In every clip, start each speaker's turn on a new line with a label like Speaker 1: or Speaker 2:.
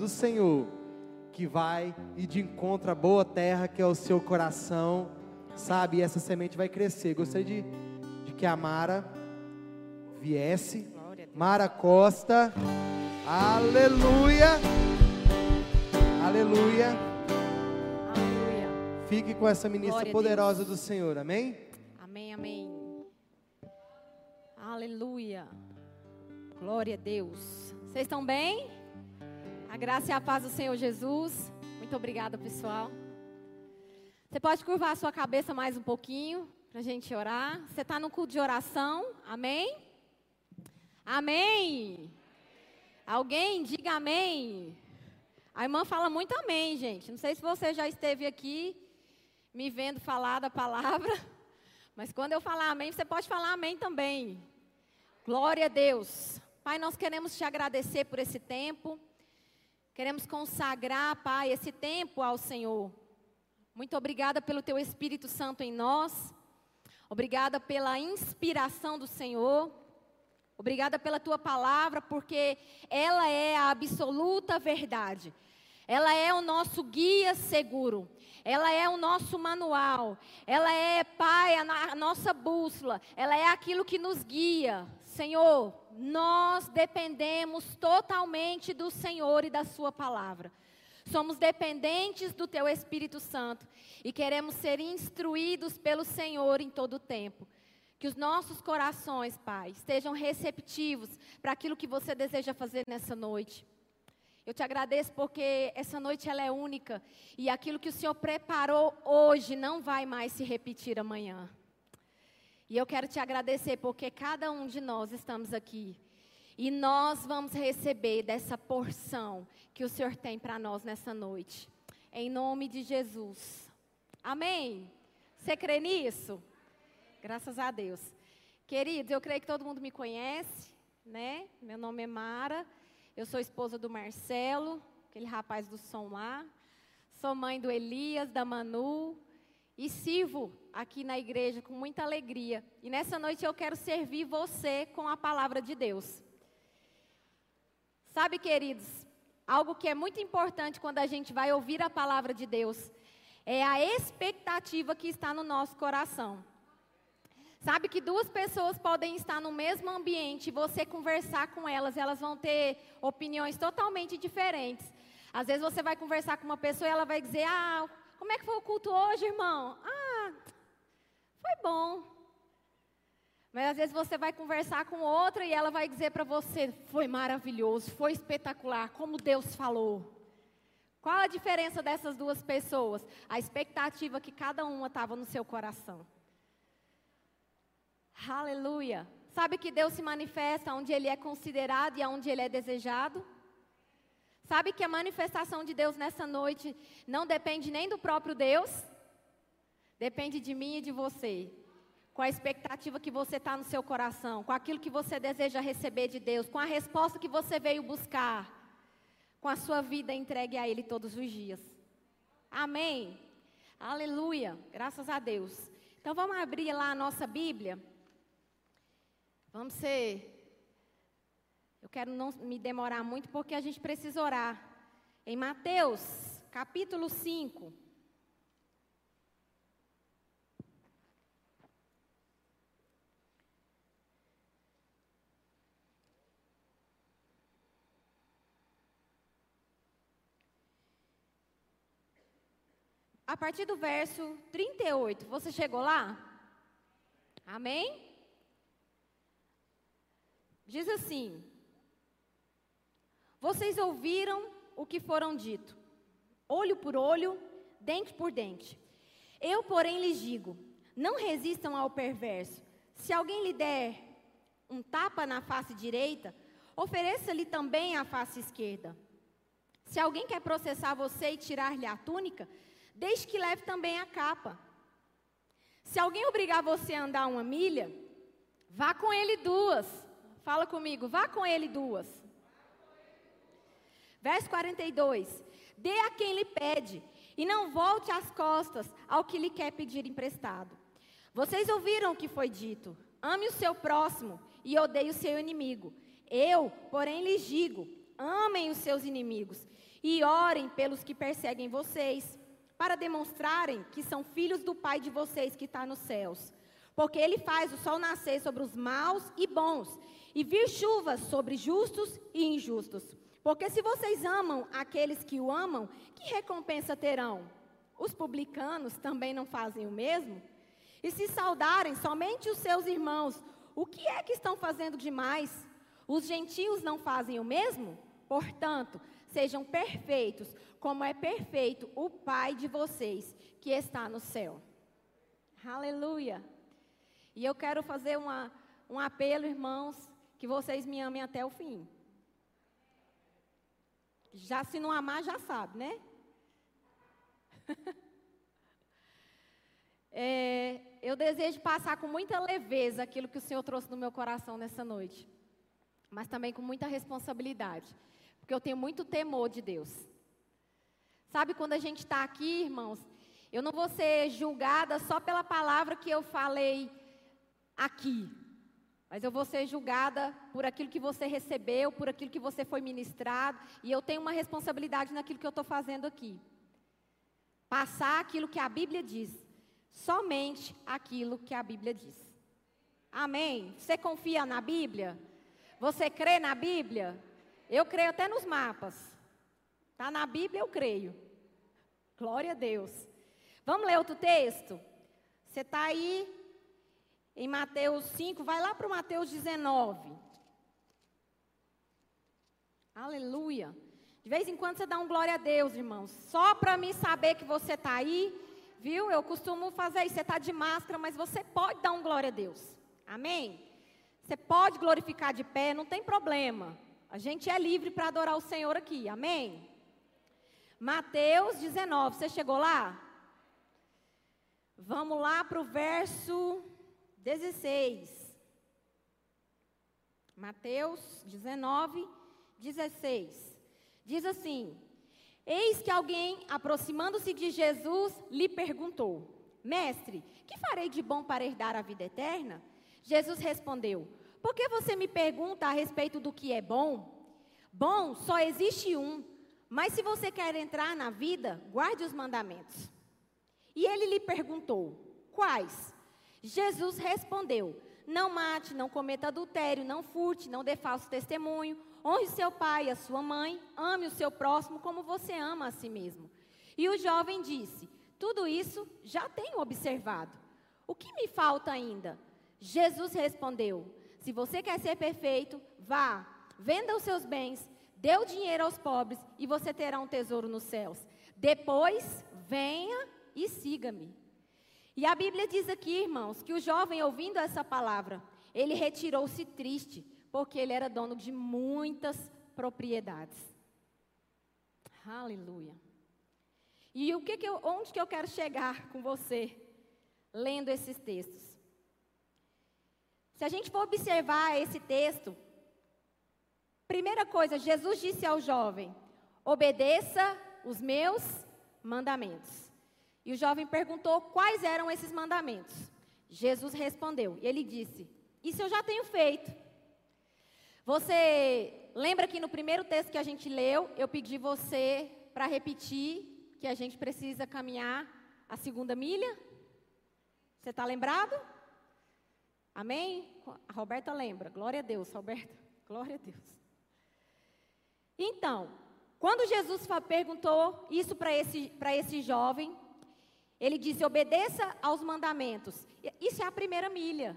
Speaker 1: do Senhor que vai e de encontro à boa terra que é o seu coração, sabe? E essa semente vai crescer. Gostaria de, de que a Mara viesse. Mara Costa. Aleluia. Aleluia.
Speaker 2: Aleluia.
Speaker 1: Fique com essa ministra poderosa do Senhor. Amém?
Speaker 2: Amém, amém. Aleluia. Glória a Deus. Vocês estão bem? A graça e a paz do Senhor Jesus. Muito obrigada, pessoal. Você pode curvar a sua cabeça mais um pouquinho para a gente orar. Você está no culto de oração? Amém? Amém. Alguém diga amém. A irmã fala muito amém, gente. Não sei se você já esteve aqui me vendo falar da palavra, mas quando eu falar amém, você pode falar amém também. Glória a Deus. Pai, nós queremos te agradecer por esse tempo. Queremos consagrar, Pai, esse tempo ao Senhor. Muito obrigada pelo teu Espírito Santo em nós. Obrigada pela inspiração do Senhor. Obrigada pela tua palavra, porque ela é a absoluta verdade. Ela é o nosso guia seguro. Ela é o nosso manual. Ela é, Pai, a, nossa bússola. Ela é aquilo que nos guia. Senhor, nós dependemos totalmente do Senhor e da Sua palavra. Somos dependentes do Teu Espírito Santo e queremos ser instruídos pelo Senhor em todo o tempo. Que os nossos corações, Pai, estejam receptivos para aquilo que você deseja fazer nessa noite. Eu te agradeço porque essa noite ela é única e aquilo que o Senhor preparou hoje não vai mais se repetir amanhã. E eu quero te agradecer porque cada um de nós estamos aqui e nós vamos receber dessa porção que o Senhor tem para nós nessa noite. Em nome de Jesus. Amém? Você crê nisso? Graças a Deus. Queridos, eu creio que todo mundo me conhece, né? Meu nome é Mara. Eu sou esposa do Marcelo, aquele rapaz do som lá. Sou mãe do Elias, da Manu. E sirvo aqui na igreja com muita alegria. E nessa noite eu quero servir você com a palavra de Deus. Sabe, queridos, algo que é muito importante quando a gente vai ouvir a palavra de Deus é a expectativa que está no nosso coração. Sabe que duas pessoas podem estar no mesmo ambiente e você conversar com elas, elas vão ter opiniões totalmente diferentes. Às vezes você vai conversar com uma pessoa e ela vai dizer: Ah, como é que foi o culto hoje, irmão? Ah, foi bom. Mas às vezes você vai conversar com outra e ela vai dizer para você: Foi maravilhoso, foi espetacular, como Deus falou. Qual a diferença dessas duas pessoas? A expectativa que cada uma estava no seu coração. Aleluia. Sabe que Deus se manifesta onde Ele é considerado e onde Ele é desejado? Sabe que a manifestação de Deus nessa noite não depende nem do próprio Deus? Depende de mim e de você. Com a expectativa que você está no seu coração, com aquilo que você deseja receber de Deus, com a resposta que você veio buscar, com a sua vida entregue a Ele todos os dias. Amém? Aleluia. Graças a Deus. Então vamos abrir lá a nossa Bíblia. Vamos ser. Eu quero não me demorar muito porque a gente precisa orar. Em Mateus, capítulo 5. A partir do verso 38. Você chegou lá? Amém? Diz assim: Vocês ouviram o que foram dito, olho por olho, dente por dente. Eu, porém, lhes digo: não resistam ao perverso. Se alguém lhe der um tapa na face direita, ofereça-lhe também a face esquerda. Se alguém quer processar você e tirar-lhe a túnica, deixe que leve também a capa. Se alguém obrigar você a andar uma milha, vá com ele duas. Fala comigo, vá com ele duas. Verso 42. Dê a quem lhe pede, e não volte as costas ao que lhe quer pedir emprestado. Vocês ouviram o que foi dito: ame o seu próximo e odeie o seu inimigo. Eu, porém, lhes digo: amem os seus inimigos E orem pelos que perseguem vocês, para demonstrarem que são filhos do Pai de vocês que está nos céus. Porque ele faz o sol nascer sobre os maus e bons, e vir chuvas sobre justos e injustos. Porque se vocês amam aqueles que o amam, que recompensa terão? Os publicanos também não fazem o mesmo? E se saudarem somente os seus irmãos, o que é que estão fazendo demais? Os gentios não fazem o mesmo? Portanto, sejam perfeitos, como é perfeito o Pai de vocês que está no céu. Aleluia. E eu quero fazer uma, um apelo, irmãos, que vocês me amem até o fim. Já se não amar, já sabe, né? é, eu desejo passar com muita leveza aquilo que o Senhor trouxe no meu coração nessa noite, mas também com muita responsabilidade, porque eu tenho muito temor de Deus. Sabe quando a gente está aqui, irmãos, eu não vou ser julgada só pela palavra que eu falei aqui, mas eu vou ser julgada por aquilo que você recebeu, por aquilo que você foi ministrado, e eu tenho uma responsabilidade naquilo que eu estou fazendo aqui. Passar aquilo que a Bíblia diz, somente aquilo que a Bíblia diz. Amém? Você confia na Bíblia? Você crê na Bíblia? Eu creio até nos mapas. Está na Bíblia, eu creio. Glória a Deus. Vamos ler outro texto? Você está aí em Mateus 5, vai lá para Mateus 19. Aleluia. De vez em quando você dá um glória a Deus, irmãos. Só para me saber que você está aí, viu? Eu costumo fazer isso. Você está de máscara, mas você pode dar um glória a Deus. Amém? Você pode glorificar de pé, não tem problema. A gente é livre para adorar o Senhor aqui. Amém? Mateus 19. Você chegou lá? Vamos lá para o verso 16. Mateus 19, 16. Diz assim: Eis que alguém, aproximando-se de Jesus, lhe perguntou: Mestre, que farei de bom para herdar a vida eterna? Jesus respondeu: Por que você me pergunta a respeito do que é bom? Bom só existe um, mas se você quer entrar na vida, guarde os mandamentos. E ele lhe perguntou: Quais? Jesus respondeu: Não mate, não cometa adultério, não furte, não dê falso testemunho, honre seu pai e a sua mãe, ame o seu próximo como você ama a si mesmo. E o jovem disse: Tudo isso já tenho observado. O que me falta ainda? Jesus respondeu: Se você quer ser perfeito, vá, venda os seus bens, dê o dinheiro aos pobres e você terá um tesouro nos céus. Depois, venha e siga-me. E a Bíblia diz aqui, irmãos, que o jovem, ouvindo essa palavra, ele retirou-se triste, porque ele era dono de muitas propriedades. Aleluia. E o que, que eu, onde que eu quero chegar com você, lendo esses textos? Se a gente for observar esse texto, primeira coisa, Jesus disse ao jovem: obedeça os meus mandamentos. E o jovem perguntou quais eram esses mandamentos. Jesus respondeu, e ele disse: Isso eu já tenho feito. Você lembra que no primeiro texto que a gente leu, eu pedi você para repetir que a gente precisa caminhar a segunda milha? Você está lembrado? Amém? A Roberta lembra. Glória a Deus, Roberta. Glória a Deus. Então, quando Jesus perguntou isso para esse, esse jovem, ele disse: obedeça aos mandamentos. Isso é a primeira milha.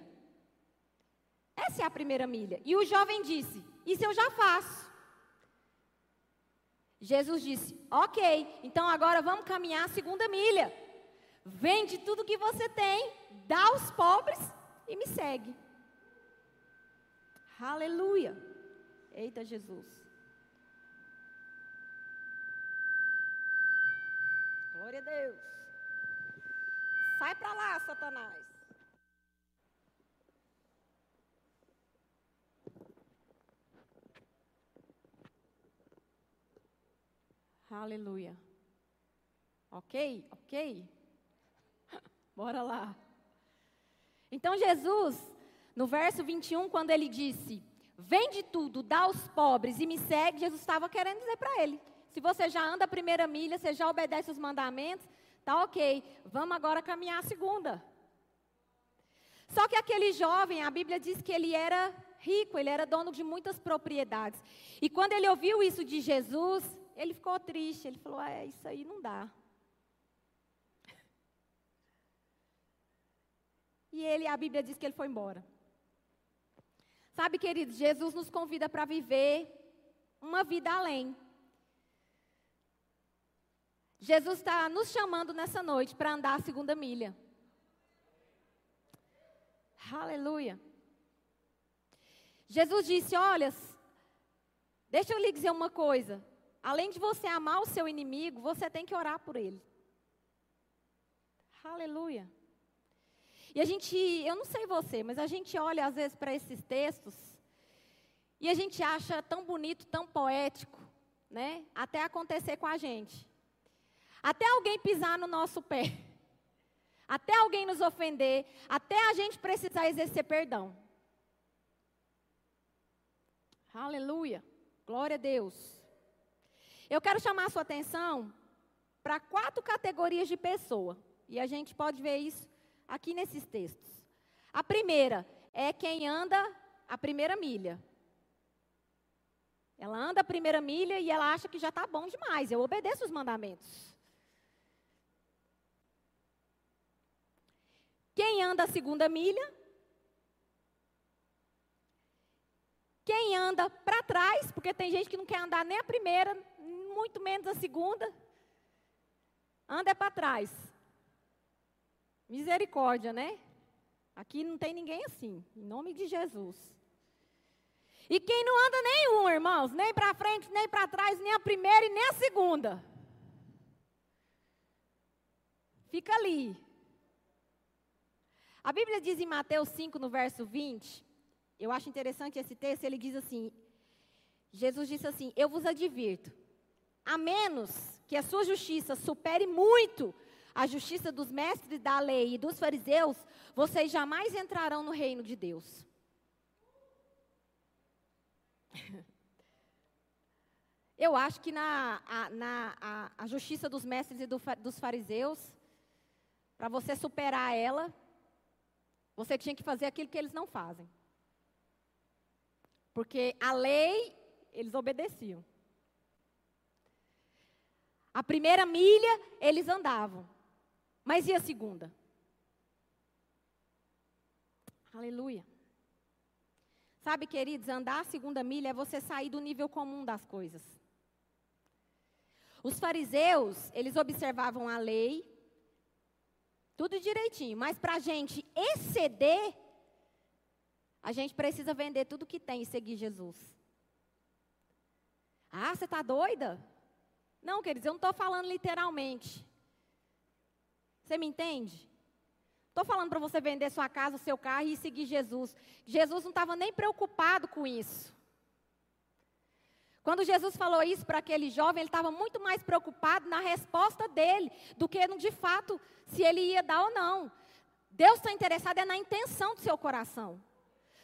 Speaker 2: Essa é a primeira milha. E o jovem disse: Isso eu já faço. Jesus disse: Ok, então agora vamos caminhar a segunda milha. Vende tudo que você tem, dá aos pobres e me segue. Aleluia. Eita Jesus. Glória a Deus. Sai para lá, Satanás. Aleluia. Ok? Ok? Bora lá. Então Jesus, no verso 21, quando ele disse: Vende tudo, dá aos pobres e me segue, Jesus estava querendo dizer para ele: Se você já anda a primeira milha, você já obedece os mandamentos, tá ok. Vamos agora caminhar a segunda. Só que aquele jovem, a Bíblia diz que ele era rico, ele era dono de muitas propriedades. E quando ele ouviu isso de Jesus, ele ficou triste. Ele falou: É, isso aí não dá. E ele, a Bíblia diz que ele foi embora. Sabe, queridos, Jesus nos convida para viver uma vida além. Jesus está nos chamando nessa noite para andar a segunda milha. Aleluia. Jesus disse: Olha, deixa eu lhe dizer uma coisa. Além de você amar o seu inimigo, você tem que orar por ele. Aleluia. E a gente, eu não sei você, mas a gente olha às vezes para esses textos e a gente acha tão bonito, tão poético, né? Até acontecer com a gente. Até alguém pisar no nosso pé. Até alguém nos ofender, até a gente precisar exercer perdão. Aleluia. Glória a Deus. Eu quero chamar a sua atenção para quatro categorias de pessoa. E a gente pode ver isso aqui nesses textos. A primeira é quem anda a primeira milha. Ela anda a primeira milha e ela acha que já está bom demais. Eu obedeço os mandamentos. Quem anda a segunda milha? Quem anda para trás, porque tem gente que não quer andar nem a primeira, muito menos a segunda. Anda é para trás. Misericórdia, né? Aqui não tem ninguém assim, em nome de Jesus. E quem não anda nenhum, irmãos, nem para frente, nem para trás, nem a primeira e nem a segunda. Fica ali. A Bíblia diz em Mateus 5, no verso 20, eu acho interessante esse texto, ele diz assim: Jesus disse assim: Eu vos advirto, a menos que a sua justiça supere muito a justiça dos mestres da lei e dos fariseus, vocês jamais entrarão no reino de Deus. Eu acho que na, a, na, a, a justiça dos mestres e do, dos fariseus, para você superar ela, você tinha que fazer aquilo que eles não fazem. Porque a lei, eles obedeciam. A primeira milha, eles andavam. Mas e a segunda? Aleluia. Sabe, queridos, andar a segunda milha é você sair do nível comum das coisas. Os fariseus, eles observavam a lei, tudo direitinho. Mas para a gente exceder, a gente precisa vender tudo que tem e seguir Jesus. Ah, você está doida? Não, queridos, eu não estou falando literalmente. Você me entende? Estou falando para você vender sua casa, o seu carro e seguir Jesus. Jesus não estava nem preocupado com isso. Quando Jesus falou isso para aquele jovem, ele estava muito mais preocupado na resposta dele do que no de fato se ele ia dar ou não. Deus está interessado é na intenção do seu coração.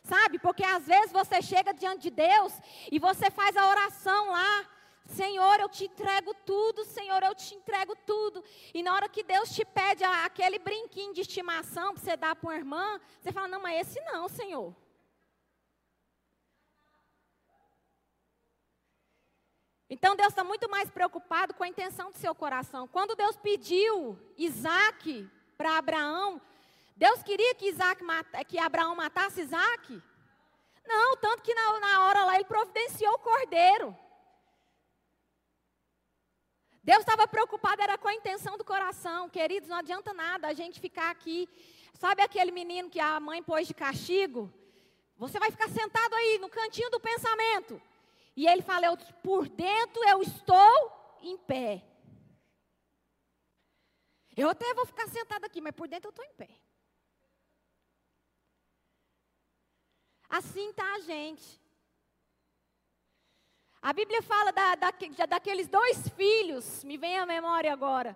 Speaker 2: Sabe? Porque às vezes você chega diante de Deus e você faz a oração lá. Senhor, eu te entrego tudo, Senhor, eu te entrego tudo. E na hora que Deus te pede aquele brinquinho de estimação para você dar para uma irmã, você fala: Não, mas esse não, Senhor. Então Deus está muito mais preocupado com a intenção do seu coração. Quando Deus pediu Isaac para Abraão, Deus queria que, Isaac que Abraão matasse Isaac? Não, tanto que na, na hora lá ele providenciou o cordeiro. Deus estava preocupado era com a intenção do coração. Queridos, não adianta nada a gente ficar aqui. Sabe aquele menino que a mãe pôs de castigo? Você vai ficar sentado aí no cantinho do pensamento. E ele fala: eu, por dentro eu estou em pé. Eu até vou ficar sentado aqui, mas por dentro eu estou em pé. Assim está a gente. A Bíblia fala da, da, daqueles dois filhos, me vem à memória agora,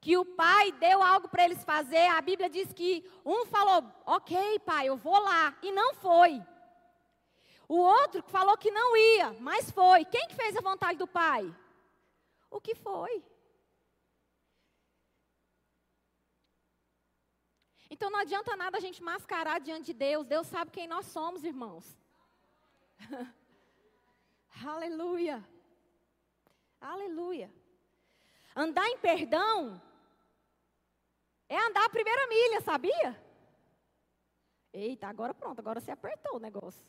Speaker 2: que o pai deu algo para eles fazer. A Bíblia diz que um falou: Ok, pai, eu vou lá, e não foi. O outro falou que não ia, mas foi. Quem que fez a vontade do pai? o que foi. Então não adianta nada a gente mascarar diante de Deus. Deus sabe quem nós somos, irmãos. Aleluia. Aleluia. Andar em perdão é andar a primeira milha, sabia? Eita, agora pronto, agora você apertou o negócio.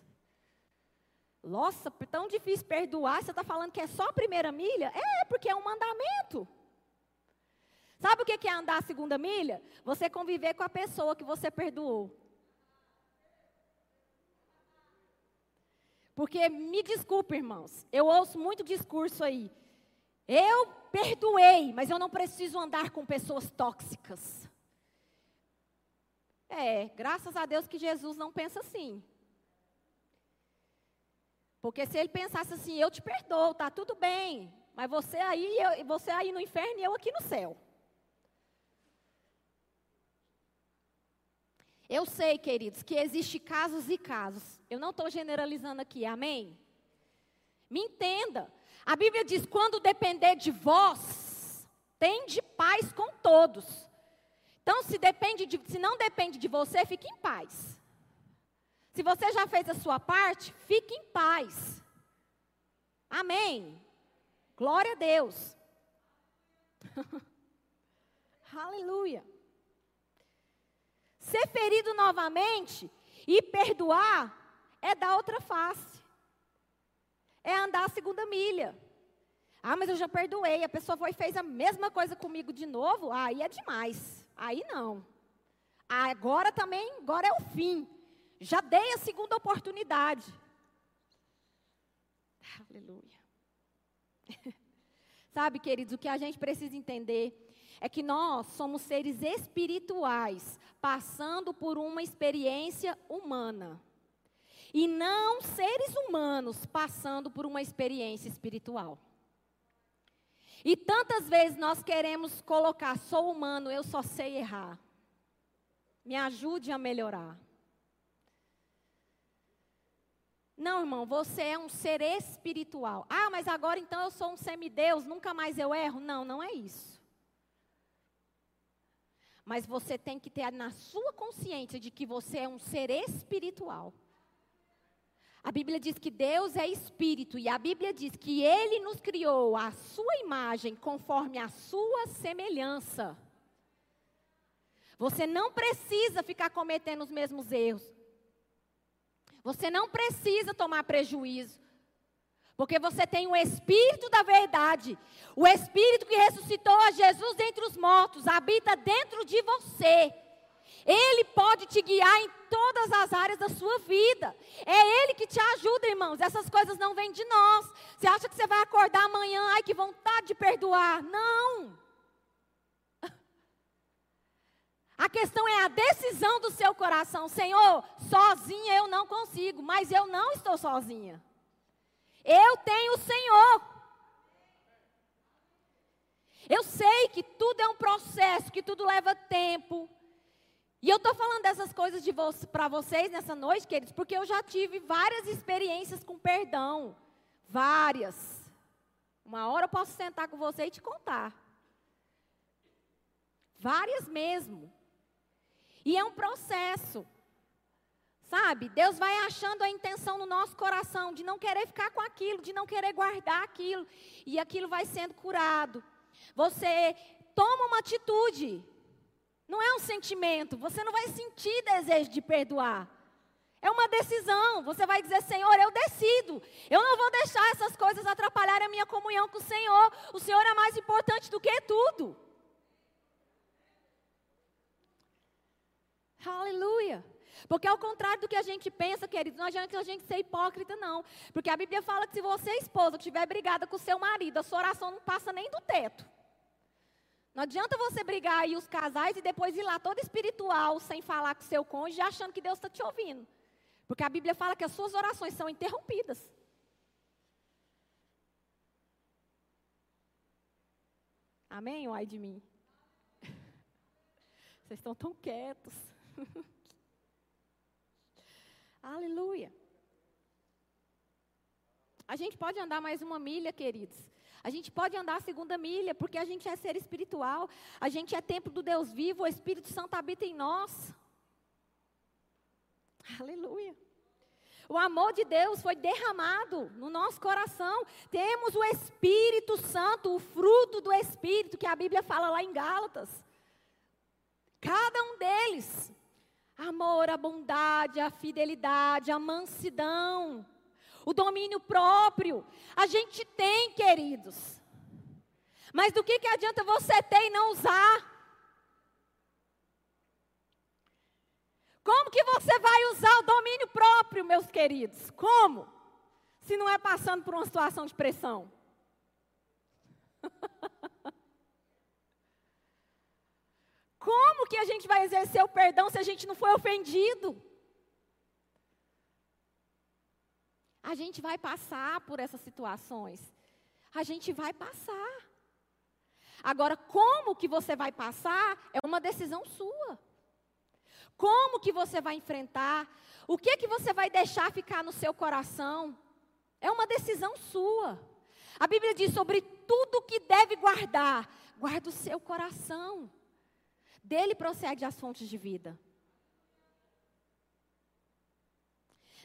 Speaker 2: Nossa, tão difícil perdoar, você está falando que é só a primeira milha? É, porque é um mandamento. Sabe o que é andar a segunda milha? Você conviver com a pessoa que você perdoou. Porque, me desculpe, irmãos, eu ouço muito discurso aí. Eu perdoei, mas eu não preciso andar com pessoas tóxicas. É, graças a Deus que Jesus não pensa assim. Porque se ele pensasse assim, eu te perdoo, tá tudo bem, mas você aí, eu, você aí no inferno e eu aqui no céu. Eu sei, queridos, que existem casos e casos. Eu não estou generalizando aqui, amém? Me entenda. A Bíblia diz: quando depender de vós, tende paz com todos. Então, se, depende de, se não depende de você, fique em paz. Se você já fez a sua parte, fique em paz. Amém. Glória a Deus. Aleluia. Ser ferido novamente e perdoar é dar outra face. É andar a segunda milha. Ah, mas eu já perdoei. A pessoa foi e fez a mesma coisa comigo de novo. Aí é demais. Aí não. Agora também, agora é o fim. Já dei a segunda oportunidade. Aleluia. Sabe, queridos, o que a gente precisa entender é que nós somos seres espirituais, passando por uma experiência humana. E não seres humanos passando por uma experiência espiritual. E tantas vezes nós queremos colocar, sou humano, eu só sei errar. Me ajude a melhorar. Não, irmão, você é um ser espiritual. Ah, mas agora então eu sou um semideus, nunca mais eu erro. Não, não é isso. Mas você tem que ter na sua consciência de que você é um ser espiritual. A Bíblia diz que Deus é espírito e a Bíblia diz que ele nos criou a sua imagem conforme a sua semelhança. Você não precisa ficar cometendo os mesmos erros. Você não precisa tomar prejuízo. Porque você tem o Espírito da verdade. O Espírito que ressuscitou a Jesus dentre os mortos habita dentro de você. Ele pode te guiar em todas as áreas da sua vida. É Ele que te ajuda, irmãos. Essas coisas não vêm de nós. Você acha que você vai acordar amanhã, ai que vontade de perdoar? Não. A questão é a decisão do seu coração. Senhor, sozinha eu não consigo, mas eu não estou sozinha. Eu tenho o Senhor. Eu sei que tudo é um processo, que tudo leva tempo. E eu estou falando dessas coisas de vo para vocês nessa noite, queridos, porque eu já tive várias experiências com perdão. Várias. Uma hora eu posso sentar com você e te contar. Várias mesmo. E é um processo. Sabe? Deus vai achando a intenção no nosso coração de não querer ficar com aquilo, de não querer guardar aquilo, e aquilo vai sendo curado. Você toma uma atitude, não é um sentimento, você não vai sentir desejo de perdoar. É uma decisão. Você vai dizer, Senhor, eu decido. Eu não vou deixar essas coisas atrapalharem a minha comunhão com o Senhor. O Senhor é mais importante do que tudo. Aleluia. Porque ao contrário do que a gente pensa, queridos, não adianta a gente ser hipócrita, não. Porque a Bíblia fala que se você, esposa, estiver brigada com seu marido, a sua oração não passa nem do teto. Não adianta você brigar aí os casais e depois ir lá todo espiritual, sem falar com seu cônjuge, achando que Deus está te ouvindo. Porque a Bíblia fala que as suas orações são interrompidas. Amém? Ai de mim. Vocês estão tão quietos. Aleluia. A gente pode andar mais uma milha, queridos. A gente pode andar a segunda milha, porque a gente é ser espiritual, a gente é templo do Deus vivo, o Espírito Santo habita em nós. Aleluia. O amor de Deus foi derramado no nosso coração. Temos o Espírito Santo, o fruto do Espírito, que a Bíblia fala lá em Gálatas. Cada um deles. Amor, a bondade, a fidelidade, a mansidão, o domínio próprio. A gente tem, queridos. Mas do que, que adianta você ter e não usar? Como que você vai usar o domínio próprio, meus queridos? Como? Se não é passando por uma situação de pressão. Como que a gente vai exercer o perdão se a gente não foi ofendido? A gente vai passar por essas situações. A gente vai passar. Agora, como que você vai passar é uma decisão sua. Como que você vai enfrentar? O que que você vai deixar ficar no seu coração? É uma decisão sua. A Bíblia diz sobre tudo que deve guardar, guarda o seu coração. Dele procede as fontes de vida.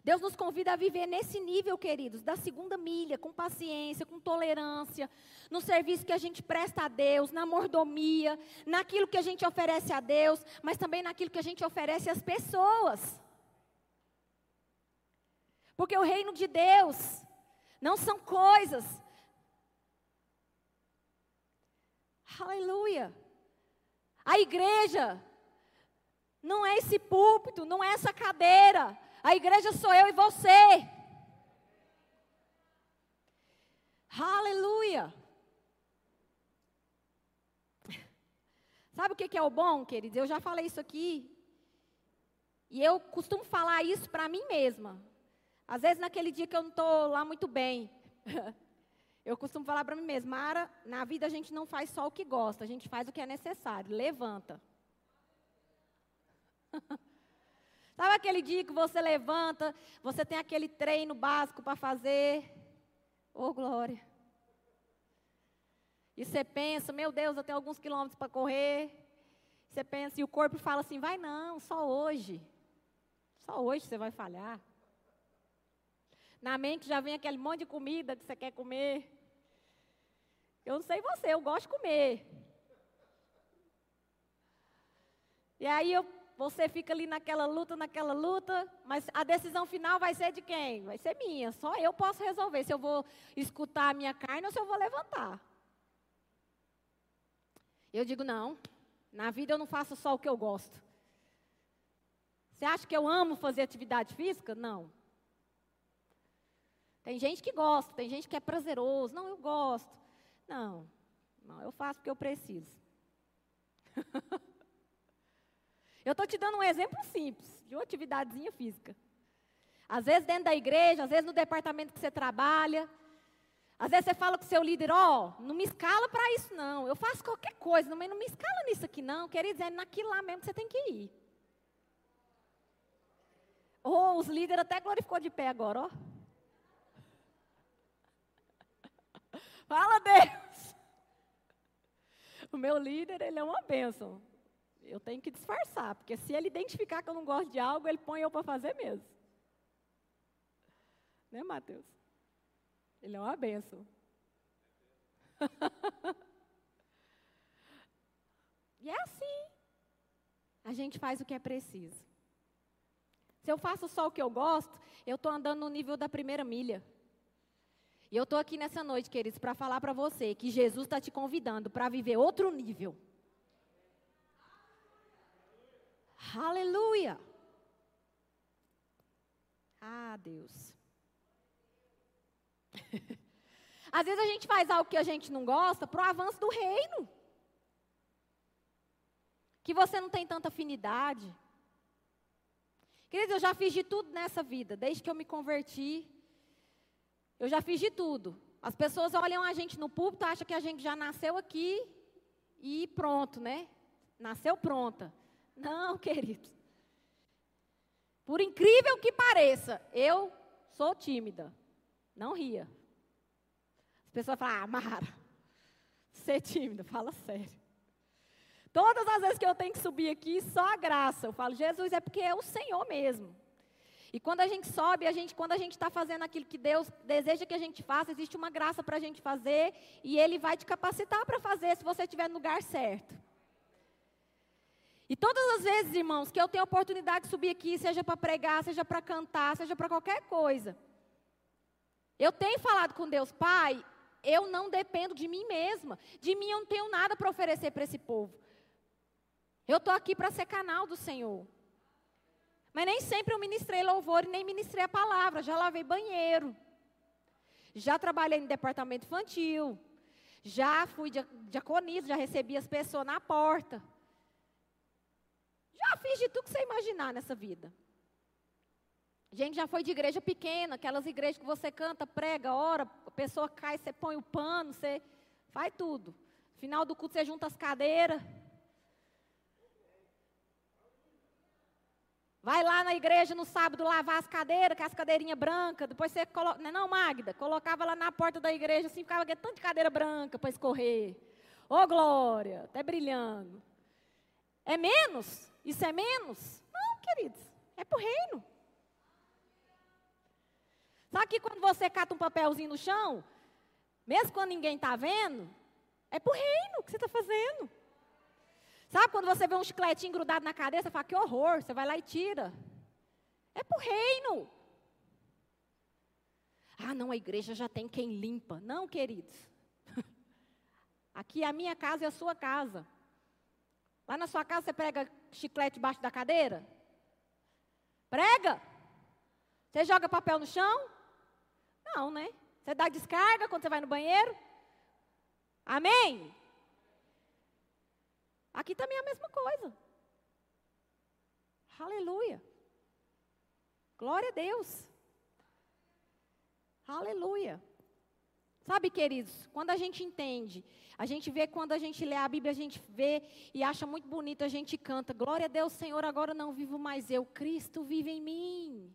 Speaker 2: Deus nos convida a viver nesse nível, queridos, da segunda milha, com paciência, com tolerância, no serviço que a gente presta a Deus, na mordomia, naquilo que a gente oferece a Deus, mas também naquilo que a gente oferece às pessoas. Porque o reino de Deus não são coisas. Aleluia. A igreja não é esse púlpito, não é essa cadeira. A igreja sou eu e você. Aleluia. Sabe o que é o bom, queridos? Eu já falei isso aqui. E eu costumo falar isso para mim mesma. Às vezes, naquele dia que eu não estou lá muito bem, eu costumo falar para mim mesma: Mara, na vida a gente não faz só o que gosta, a gente faz o que é necessário. Levanta. Sabe aquele dia que você levanta, você tem aquele treino básico para fazer? Ô, oh, glória. E você pensa, meu Deus, eu tenho alguns quilômetros para correr. Você pensa, e o corpo fala assim: vai não, só hoje. Só hoje você vai falhar. Na mente já vem aquele monte de comida que você quer comer. Eu não sei você, eu gosto de comer. E aí eu você fica ali naquela luta, naquela luta, mas a decisão final vai ser de quem? Vai ser minha. Só eu posso resolver se eu vou escutar a minha carne ou se eu vou levantar. Eu digo, não, na vida eu não faço só o que eu gosto. Você acha que eu amo fazer atividade física? Não. Tem gente que gosta, tem gente que é prazeroso. Não, eu gosto. Não, não, eu faço porque eu preciso. Eu estou te dando um exemplo simples, de uma atividadezinha física. Às vezes dentro da igreja, às vezes no departamento que você trabalha. Às vezes você fala com o seu líder, ó, oh, não me escala para isso não. Eu faço qualquer coisa, mas não me escala nisso aqui não. Quer dizer, é naquilo lá mesmo que você tem que ir. Oh, os líderes até glorificou de pé agora, ó. Fala Deus. O meu líder, ele é uma bênção. Eu tenho que disfarçar, porque se ele identificar que eu não gosto de algo, ele põe eu para fazer mesmo. Né, Mateus? Ele é uma benção. e é assim. A gente faz o que é preciso. Se eu faço só o que eu gosto, eu estou andando no nível da primeira milha. E eu estou aqui nessa noite, queridos, para falar para você que Jesus está te convidando para viver outro nível. Aleluia! Ah, Deus. Às vezes a gente faz algo que a gente não gosta para o avanço do reino. Que você não tem tanta afinidade. Queridos, eu já fiz de tudo nessa vida, desde que eu me converti. Eu já fiz de tudo. As pessoas olham a gente no púlpito, acham que a gente já nasceu aqui e pronto, né? Nasceu pronta. Não, queridos. Por incrível que pareça, eu sou tímida. Não ria. As pessoas falam, ah, Mara, ser tímida, fala sério. Todas as vezes que eu tenho que subir aqui, só a graça. Eu falo, Jesus, é porque é o Senhor mesmo. E quando a gente sobe, a gente, quando a gente está fazendo aquilo que Deus deseja que a gente faça, existe uma graça para a gente fazer e Ele vai te capacitar para fazer se você estiver no lugar certo. E todas as vezes, irmãos, que eu tenho a oportunidade de subir aqui, seja para pregar, seja para cantar, seja para qualquer coisa, eu tenho falado com Deus, Pai, eu não dependo de mim mesma, de mim eu não tenho nada para oferecer para esse povo. Eu estou aqui para ser canal do Senhor. Mas nem sempre eu ministrei louvor e nem ministrei a palavra. Já lavei banheiro. Já trabalhei no departamento infantil. Já fui diaconisa, já recebi as pessoas na porta. Já fiz de tudo que você imaginar nessa vida. Gente, já foi de igreja pequena, aquelas igrejas que você canta, prega, ora, a pessoa cai, você põe o pano, você faz tudo. Final do culto você junta as cadeiras. Vai lá na igreja no sábado lavar as cadeiras, com as cadeirinhas brancas. Depois você coloca. Não, é Magda? Colocava lá na porta da igreja, assim, ficava tanto de cadeira branca para escorrer. Ô, oh, glória, até brilhando. É menos? Isso é menos? Não, queridos. É pro reino. Sabe que quando você cata um papelzinho no chão, mesmo quando ninguém está vendo, é pro reino que você está fazendo. Sabe quando você vê um chicletinho grudado na cadeira, você fala, que horror, você vai lá e tira. É para o reino. Ah, não, a igreja já tem quem limpa. Não, queridos. Aqui é a minha casa e a sua casa. Lá na sua casa você prega chiclete debaixo da cadeira? Prega. Você joga papel no chão? Não, né? Você dá descarga quando você vai no banheiro? Amém? Aqui também é a mesma coisa. Aleluia. Glória a Deus. Aleluia. Sabe, queridos, quando a gente entende, a gente vê quando a gente lê a Bíblia, a gente vê e acha muito bonito, a gente canta: Glória a Deus, Senhor, agora não vivo mais eu, Cristo vive em mim.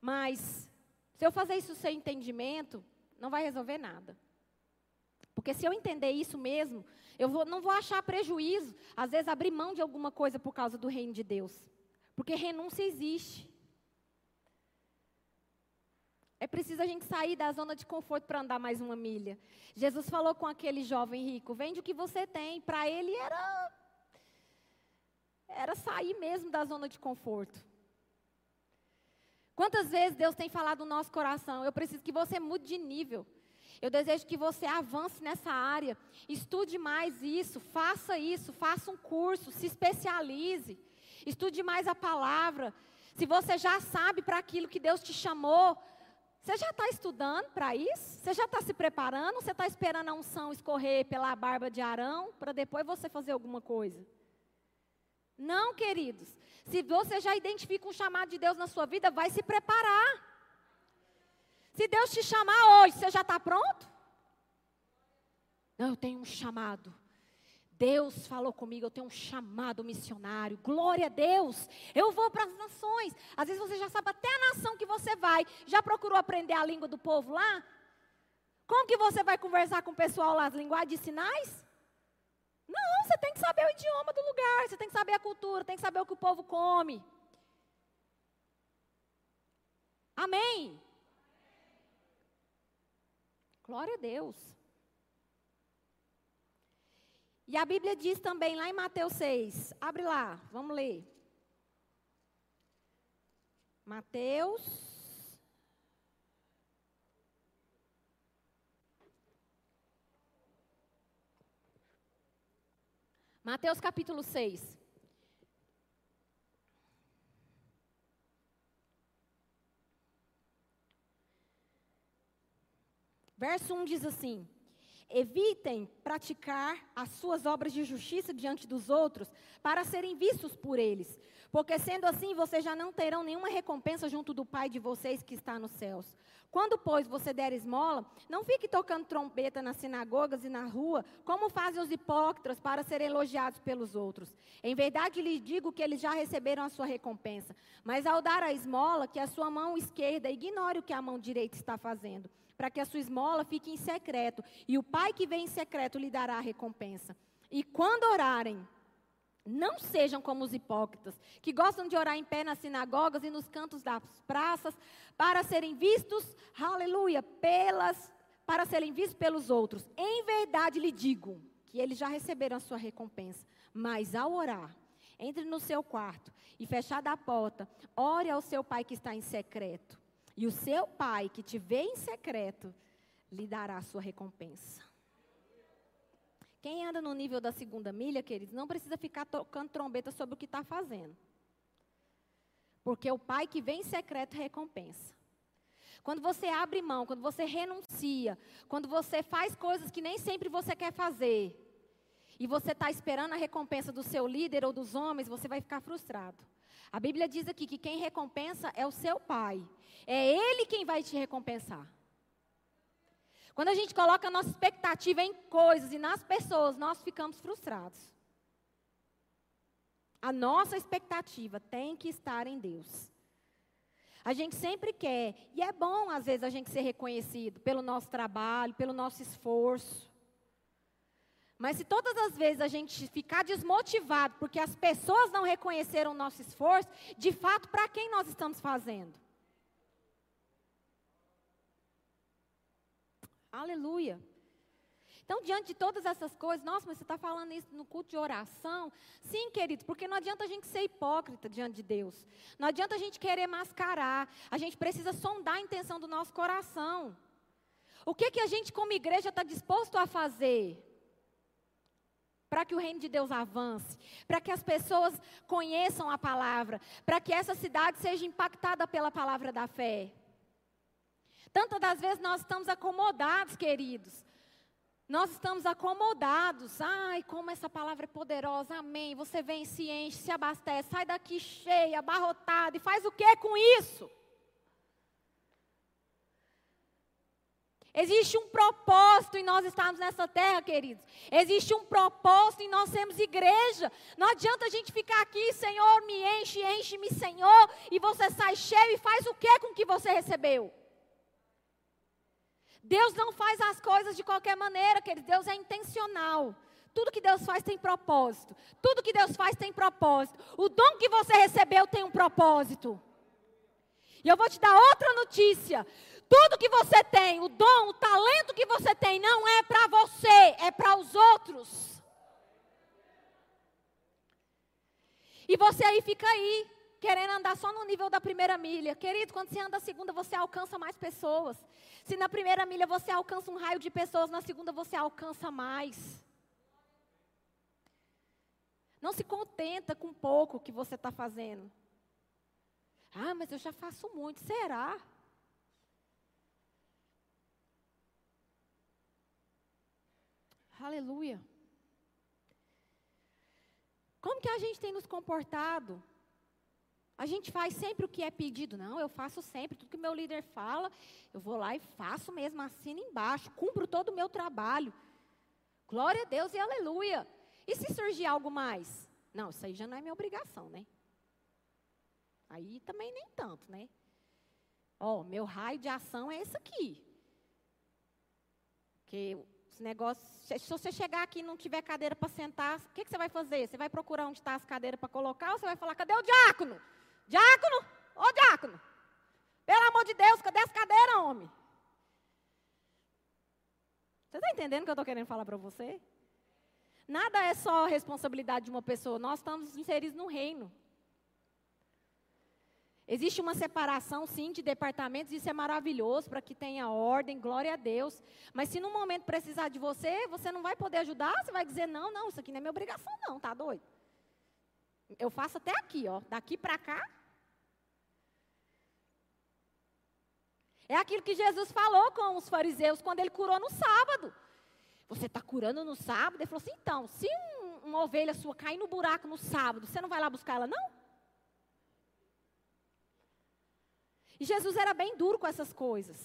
Speaker 2: Mas, se eu fazer isso sem entendimento, não vai resolver nada. Porque se eu entender isso mesmo, eu vou, não vou achar prejuízo, às vezes, abrir mão de alguma coisa por causa do reino de Deus. Porque renúncia existe. É preciso a gente sair da zona de conforto para andar mais uma milha. Jesus falou com aquele jovem rico: vende o que você tem. Para ele era. Era sair mesmo da zona de conforto. Quantas vezes Deus tem falado no nosso coração? Eu preciso que você mude de nível. Eu desejo que você avance nessa área, estude mais isso, faça isso, faça um curso, se especialize, estude mais a palavra. Se você já sabe para aquilo que Deus te chamou, você já está estudando para isso? Você já está se preparando? Você está esperando a unção escorrer pela barba de Arão para depois você fazer alguma coisa? Não, queridos. Se você já identifica um chamado de Deus na sua vida, vai se preparar. Se Deus te chamar hoje, você já está pronto? Não, eu tenho um chamado. Deus falou comigo, eu tenho um chamado missionário. Glória a Deus. Eu vou para as nações. Às vezes você já sabe até a nação que você vai. Já procurou aprender a língua do povo lá? Como que você vai conversar com o pessoal lá, as linguagens de sinais? Não, você tem que saber o idioma do lugar, você tem que saber a cultura, tem que saber o que o povo come. Amém? Glória a Deus. E a Bíblia diz também lá em Mateus 6, abre lá, vamos ler. Mateus. Mateus capítulo 6. Verso 1 diz assim: Evitem praticar as suas obras de justiça diante dos outros para serem vistos por eles, porque sendo assim vocês já não terão nenhuma recompensa junto do Pai de vocês que está nos céus. Quando, pois, você der esmola, não fique tocando trombeta nas sinagogas e na rua, como fazem os hipócritas para serem elogiados pelos outros. Em verdade lhes digo que eles já receberam a sua recompensa. Mas ao dar a esmola, que a sua mão esquerda ignore o que a mão direita está fazendo, para que a sua esmola fique em secreto, e o Pai que vem em secreto lhe dará a recompensa. E quando orarem, não sejam como os hipócritas, que gostam de orar em pé nas sinagogas e nos cantos das praças, para serem vistos, aleluia, pelas, para serem vistos pelos outros. Em verdade lhe digo que eles já receberam a sua recompensa. Mas ao orar, entre no seu quarto e fechada a porta, ore ao seu pai que está em secreto. E o seu pai que te vê em secreto lhe dará a sua recompensa. Quem anda no nível da segunda milha, queridos, não precisa ficar tocando trombeta sobre o que está fazendo. Porque o pai que vem em secreto recompensa. Quando você abre mão, quando você renuncia, quando você faz coisas que nem sempre você quer fazer, e você está esperando a recompensa do seu líder ou dos homens, você vai ficar frustrado. A Bíblia diz aqui que quem recompensa é o seu pai. É ele quem vai te recompensar. Quando a gente coloca a nossa expectativa em coisas e nas pessoas, nós ficamos frustrados. A nossa expectativa tem que estar em Deus. A gente sempre quer, e é bom às vezes a gente ser reconhecido pelo nosso trabalho, pelo nosso esforço. Mas se todas as vezes a gente ficar desmotivado porque as pessoas não reconheceram o nosso esforço, de fato, para quem nós estamos fazendo? Aleluia. Então, diante de todas essas coisas, nossa, mas você está falando isso no culto de oração? Sim, queridos, porque não adianta a gente ser hipócrita diante de Deus. Não adianta a gente querer mascarar. A gente precisa sondar a intenção do nosso coração. O que, que a gente, como igreja, está disposto a fazer? Para que o reino de Deus avance, para que as pessoas conheçam a palavra, para que essa cidade seja impactada pela palavra da fé. Tantas das vezes nós estamos acomodados, queridos. Nós estamos acomodados. Ai, como essa palavra é poderosa. Amém. Você vem, se enche, se abastece, sai daqui cheia, abarrotada e faz o que com isso? Existe um propósito em nós estarmos nessa terra, queridos. Existe um propósito em nós sermos igreja. Não adianta a gente ficar aqui, Senhor, me enche, enche-me, Senhor, e você sai cheio e faz o que com que você recebeu? Deus não faz as coisas de qualquer maneira, querido. Deus é intencional. Tudo que Deus faz tem propósito. Tudo que Deus faz tem propósito. O dom que você recebeu tem um propósito. E eu vou te dar outra notícia. Tudo que você tem, o dom, o talento que você tem, não é para você, é para os outros. E você aí fica aí, querendo andar só no nível da primeira milha. Querido, quando você anda a segunda, você alcança mais pessoas. Se na primeira milha você alcança um raio de pessoas, na segunda você alcança mais. Não se contenta com pouco que você está fazendo. Ah, mas eu já faço muito. Será? Aleluia. Como que a gente tem nos comportado? A gente faz sempre o que é pedido. Não, eu faço sempre. Tudo que meu líder fala, eu vou lá e faço mesmo, assino embaixo. Cumpro todo o meu trabalho. Glória a Deus e aleluia. E se surgir algo mais? Não, isso aí já não é minha obrigação, né? Aí também nem tanto, né? Ó, oh, meu raio de ação é esse aqui. Porque esse negócio, se você chegar aqui e não tiver cadeira para sentar, o que, que, você vai fazer? Você vai procurar onde está as cadeiras para colocar ou você vai falar, cadê o diácono? Diácono, ô diácono, pelo amor de Deus, cadê as cadeiras, homem? Você está entendendo o que eu estou querendo falar para você? Nada é só responsabilidade de uma pessoa, nós estamos inseridos no reino. Existe uma separação, sim, de departamentos, isso é maravilhoso para que tenha ordem, glória a Deus. Mas se no momento precisar de você, você não vai poder ajudar, você vai dizer: não, não, isso aqui não é minha obrigação, não, tá doido? Eu faço até aqui, ó. Daqui para cá. É aquilo que Jesus falou com os fariseus quando ele curou no sábado. Você está curando no sábado? Ele falou assim: então, se um, uma ovelha sua cair no buraco no sábado, você não vai lá buscar ela, não? E Jesus era bem duro com essas coisas.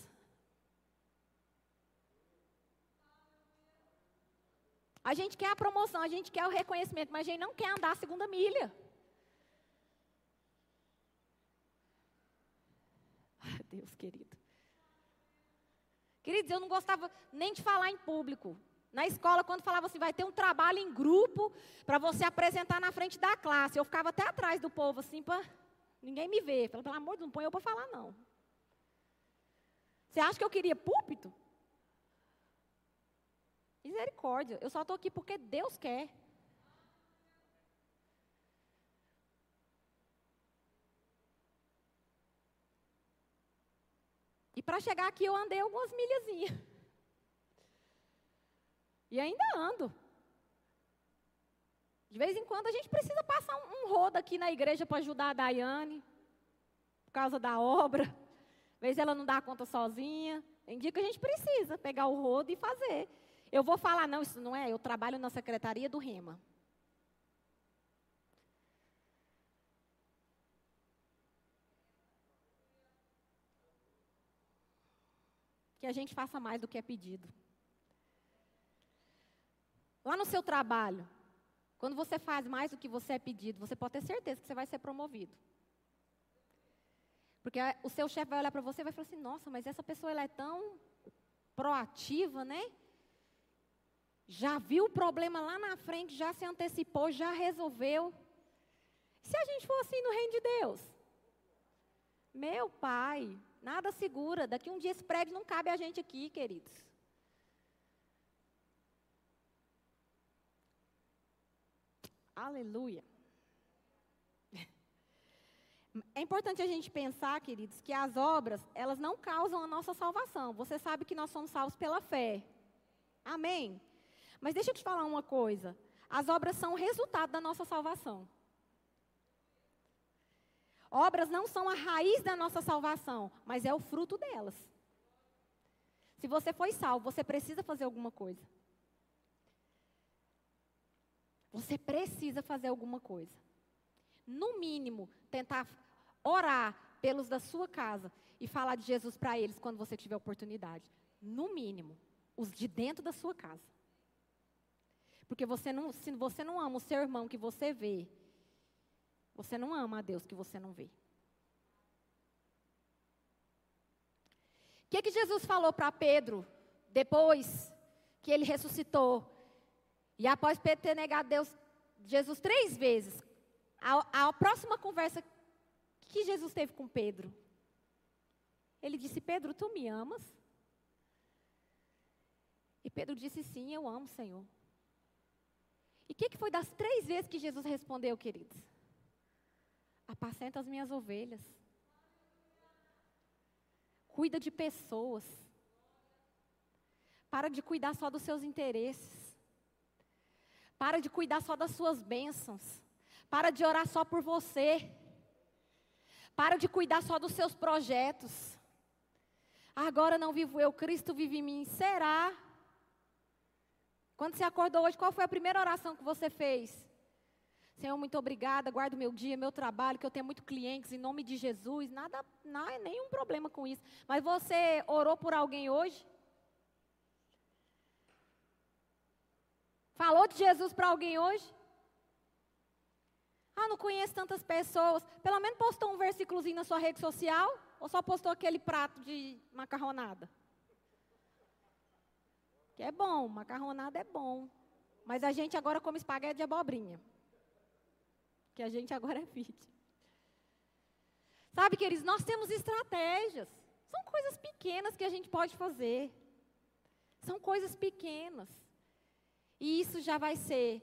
Speaker 2: A gente quer a promoção, a gente quer o reconhecimento, mas a gente não quer andar a segunda milha. Ai, Deus querido. Queridos, eu não gostava nem de falar em público. Na escola, quando falava assim, vai ter um trabalho em grupo para você apresentar na frente da classe. Eu ficava até atrás do povo, assim, para ninguém me ver. Falei, pelo amor de Deus, não põe eu para falar, não. Você acha que eu queria púlpito? Misericórdia. Eu só estou aqui porque Deus quer. E para chegar aqui eu andei algumas milhazinhas. E ainda ando. De vez em quando a gente precisa passar um, rodo aqui na igreja para ajudar a Daiane. Por causa da obra. Às vezes ela não dá conta sozinha. Tem dia que a gente precisa pegar o rodo e fazer. Eu vou falar, não, isso não é, eu trabalho na secretaria do REMA. Que a gente faça mais do que é pedido. Lá no seu trabalho, quando você faz mais do que você é pedido, você pode ter certeza que você vai ser promovido. Porque o seu chefe vai olhar para você e vai falar assim: nossa, mas essa pessoa ela é tão proativa, né? já viu o problema lá na frente, já se antecipou, já resolveu. Se a gente for assim no reino de Deus? Meu pai, nada segura. Daqui um dia esse prédio não cabe a gente aqui, queridos. Aleluia. É importante a gente pensar, queridos, que as obras, elas não causam a nossa salvação. Você sabe que nós somos salvos pela fé. Amém? Mas deixa eu te falar uma coisa: as obras são o resultado da nossa salvação. Obras não são a raiz da nossa salvação, mas é o fruto delas. Se você foi salvo, você precisa fazer alguma coisa. Você precisa fazer alguma coisa. No mínimo, tentar orar pelos da sua casa e falar de Jesus para eles quando você tiver oportunidade. No mínimo, os de dentro da sua casa. Porque você não, se você não ama o seu irmão que você vê, você não ama a Deus que você não vê. O que, que Jesus falou para Pedro depois que ele ressuscitou? E após Pedro ter negado Deus, Jesus três vezes, a, a próxima conversa que Jesus teve com Pedro, ele disse: Pedro, tu me amas? E Pedro disse: Sim, eu amo, Senhor. E o que, que foi das três vezes que Jesus respondeu, queridos? Apacenta as minhas ovelhas. Cuida de pessoas. Para de cuidar só dos seus interesses. Para de cuidar só das suas bênçãos. Para de orar só por você. Para de cuidar só dos seus projetos. Agora não vivo eu, Cristo vive em mim. Será? Quando você acordou hoje, qual foi a primeira oração que você fez? Senhor, muito obrigada, guarda o meu dia, meu trabalho, que eu tenho muito clientes, em nome de Jesus, nada, não é nenhum problema com isso. Mas você orou por alguém hoje? Falou de Jesus para alguém hoje? Ah, não conheço tantas pessoas. Pelo menos postou um versículozinho na sua rede social? Ou só postou aquele prato de macarronada? Que é bom, macarronada é bom. Mas a gente agora come espaguete de abobrinha. Que a gente agora é fit. Sabe, queridos, nós temos estratégias. São coisas pequenas que a gente pode fazer. São coisas pequenas. E isso já vai ser,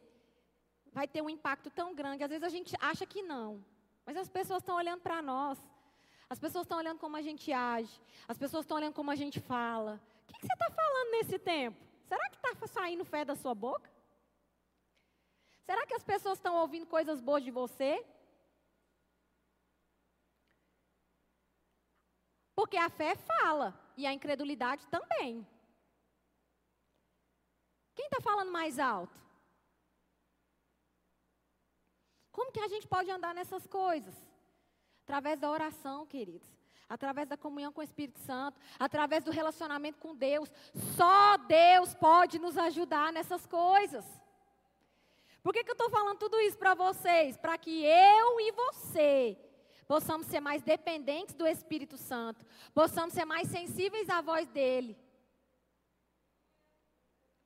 Speaker 2: vai ter um impacto tão grande. Às vezes a gente acha que não. Mas as pessoas estão olhando para nós. As pessoas estão olhando como a gente age. As pessoas estão olhando como a gente fala. O que, que você está falando nesse tempo? Será que está saindo fé da sua boca? Será que as pessoas estão ouvindo coisas boas de você? Porque a fé fala e a incredulidade também. Quem está falando mais alto? Como que a gente pode andar nessas coisas? Através da oração, queridos. Através da comunhão com o Espírito Santo, através do relacionamento com Deus. Só Deus pode nos ajudar nessas coisas. Por que, que eu estou falando tudo isso para vocês? Para que eu e você possamos ser mais dependentes do Espírito Santo, possamos ser mais sensíveis à voz dele.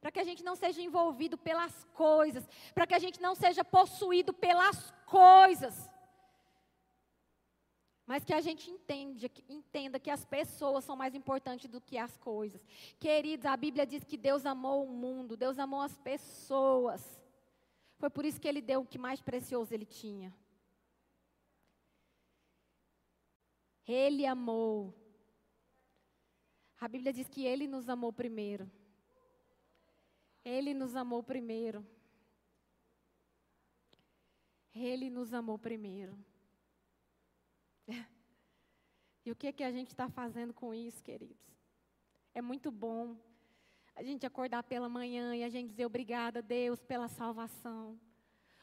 Speaker 2: Para que a gente não seja envolvido pelas coisas, para que a gente não seja possuído pelas coisas. Mas que a gente entenda que as pessoas são mais importantes do que as coisas. Queridos, a Bíblia diz que Deus amou o mundo, Deus amou as pessoas. Foi por isso que ele deu o que mais precioso ele tinha. Ele amou. A Bíblia diz que ele nos amou primeiro. Ele nos amou primeiro. Ele nos amou primeiro. E o que, que a gente está fazendo com isso, queridos? É muito bom a gente acordar pela manhã e a gente dizer obrigada, Deus, pela salvação.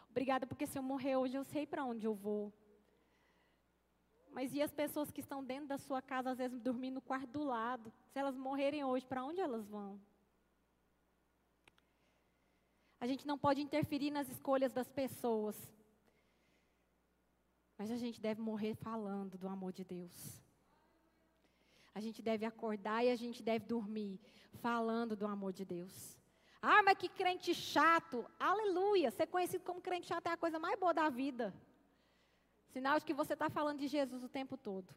Speaker 2: Obrigada porque se eu morrer hoje eu sei para onde eu vou. Mas e as pessoas que estão dentro da sua casa, às vezes dormindo no quarto do lado? Se elas morrerem hoje, para onde elas vão? A gente não pode interferir nas escolhas das pessoas. Mas a gente deve morrer falando do amor de Deus. A gente deve acordar e a gente deve dormir falando do amor de Deus. Ah, mas que crente chato. Aleluia. Ser conhecido como crente chato é a coisa mais boa da vida. Sinal de que você está falando de Jesus o tempo todo.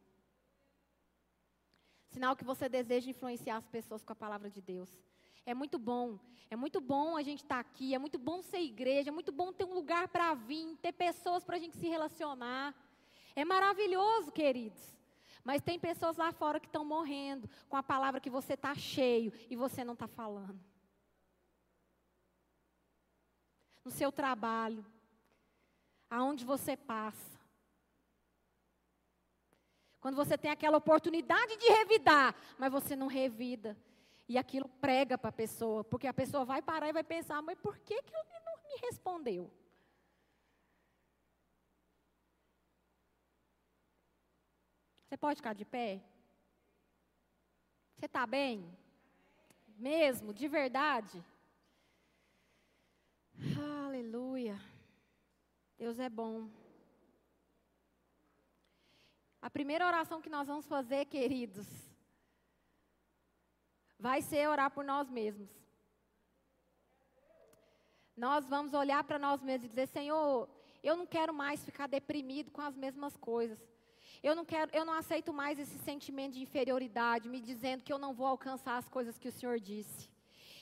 Speaker 2: Sinal que você deseja influenciar as pessoas com a palavra de Deus. É muito bom. É muito bom a gente estar tá aqui. É muito bom ser igreja. É muito bom ter um lugar para vir. Ter pessoas para a gente se relacionar. É maravilhoso, queridos. Mas tem pessoas lá fora que estão morrendo com a palavra que você está cheio e você não está falando. No seu trabalho, aonde você passa. Quando você tem aquela oportunidade de revidar, mas você não revida. E aquilo prega para a pessoa, porque a pessoa vai parar e vai pensar, mas por que, que ele não me respondeu? Você pode ficar de pé? Você está bem? Mesmo, de verdade? Aleluia. Deus é bom. A primeira oração que nós vamos fazer, queridos, vai ser orar por nós mesmos. Nós vamos olhar para nós mesmos e dizer: Senhor, eu não quero mais ficar deprimido com as mesmas coisas. Eu não quero, eu não aceito mais esse sentimento de inferioridade, me dizendo que eu não vou alcançar as coisas que o Senhor disse.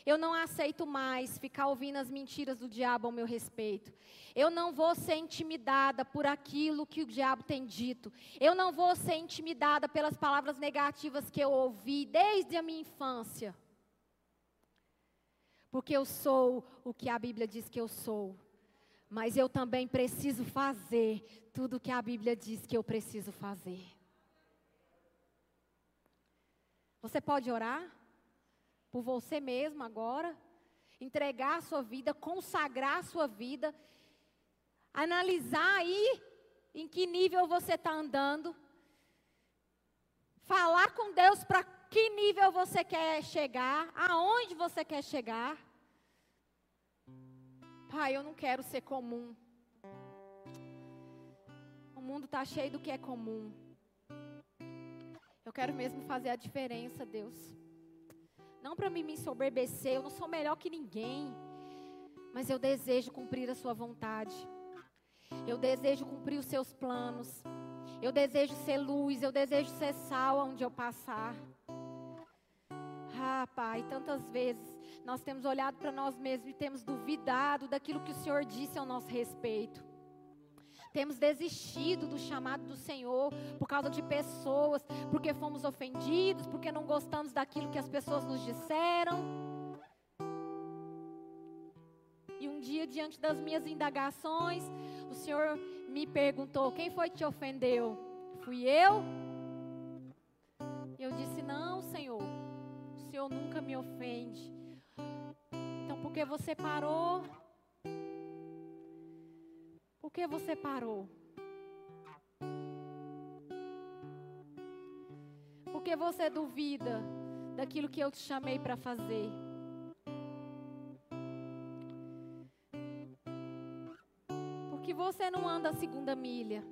Speaker 2: Eu não aceito mais ficar ouvindo as mentiras do diabo ao meu respeito. Eu não vou ser intimidada por aquilo que o diabo tem dito. Eu não vou ser intimidada pelas palavras negativas que eu ouvi desde a minha infância. Porque eu sou o que a Bíblia diz que eu sou. Mas eu também preciso fazer tudo o que a Bíblia diz que eu preciso fazer. Você pode orar? Por você mesmo agora, entregar a sua vida, consagrar a sua vida, analisar aí em que nível você está andando, falar com Deus para que nível você quer chegar, aonde você quer chegar. Pai, eu não quero ser comum. O mundo está cheio do que é comum. Eu quero mesmo fazer a diferença, Deus. Não para mim me ensoberbecer, eu não sou melhor que ninguém. Mas eu desejo cumprir a sua vontade. Eu desejo cumprir os seus planos. Eu desejo ser luz, eu desejo ser sal onde eu passar. Ah, Pai, tantas vezes nós temos olhado para nós mesmos e temos duvidado daquilo que o Senhor disse ao nosso respeito. Temos desistido do chamado do Senhor por causa de pessoas, porque fomos ofendidos, porque não gostamos daquilo que as pessoas nos disseram. E um dia, diante das minhas indagações, o Senhor me perguntou: quem foi que te ofendeu? Fui eu? E eu disse: não, Senhor, o Senhor nunca me ofende. Então, por Porque você parou. Por que você parou? Por que você duvida daquilo que eu te chamei para fazer? Porque você não anda a segunda milha.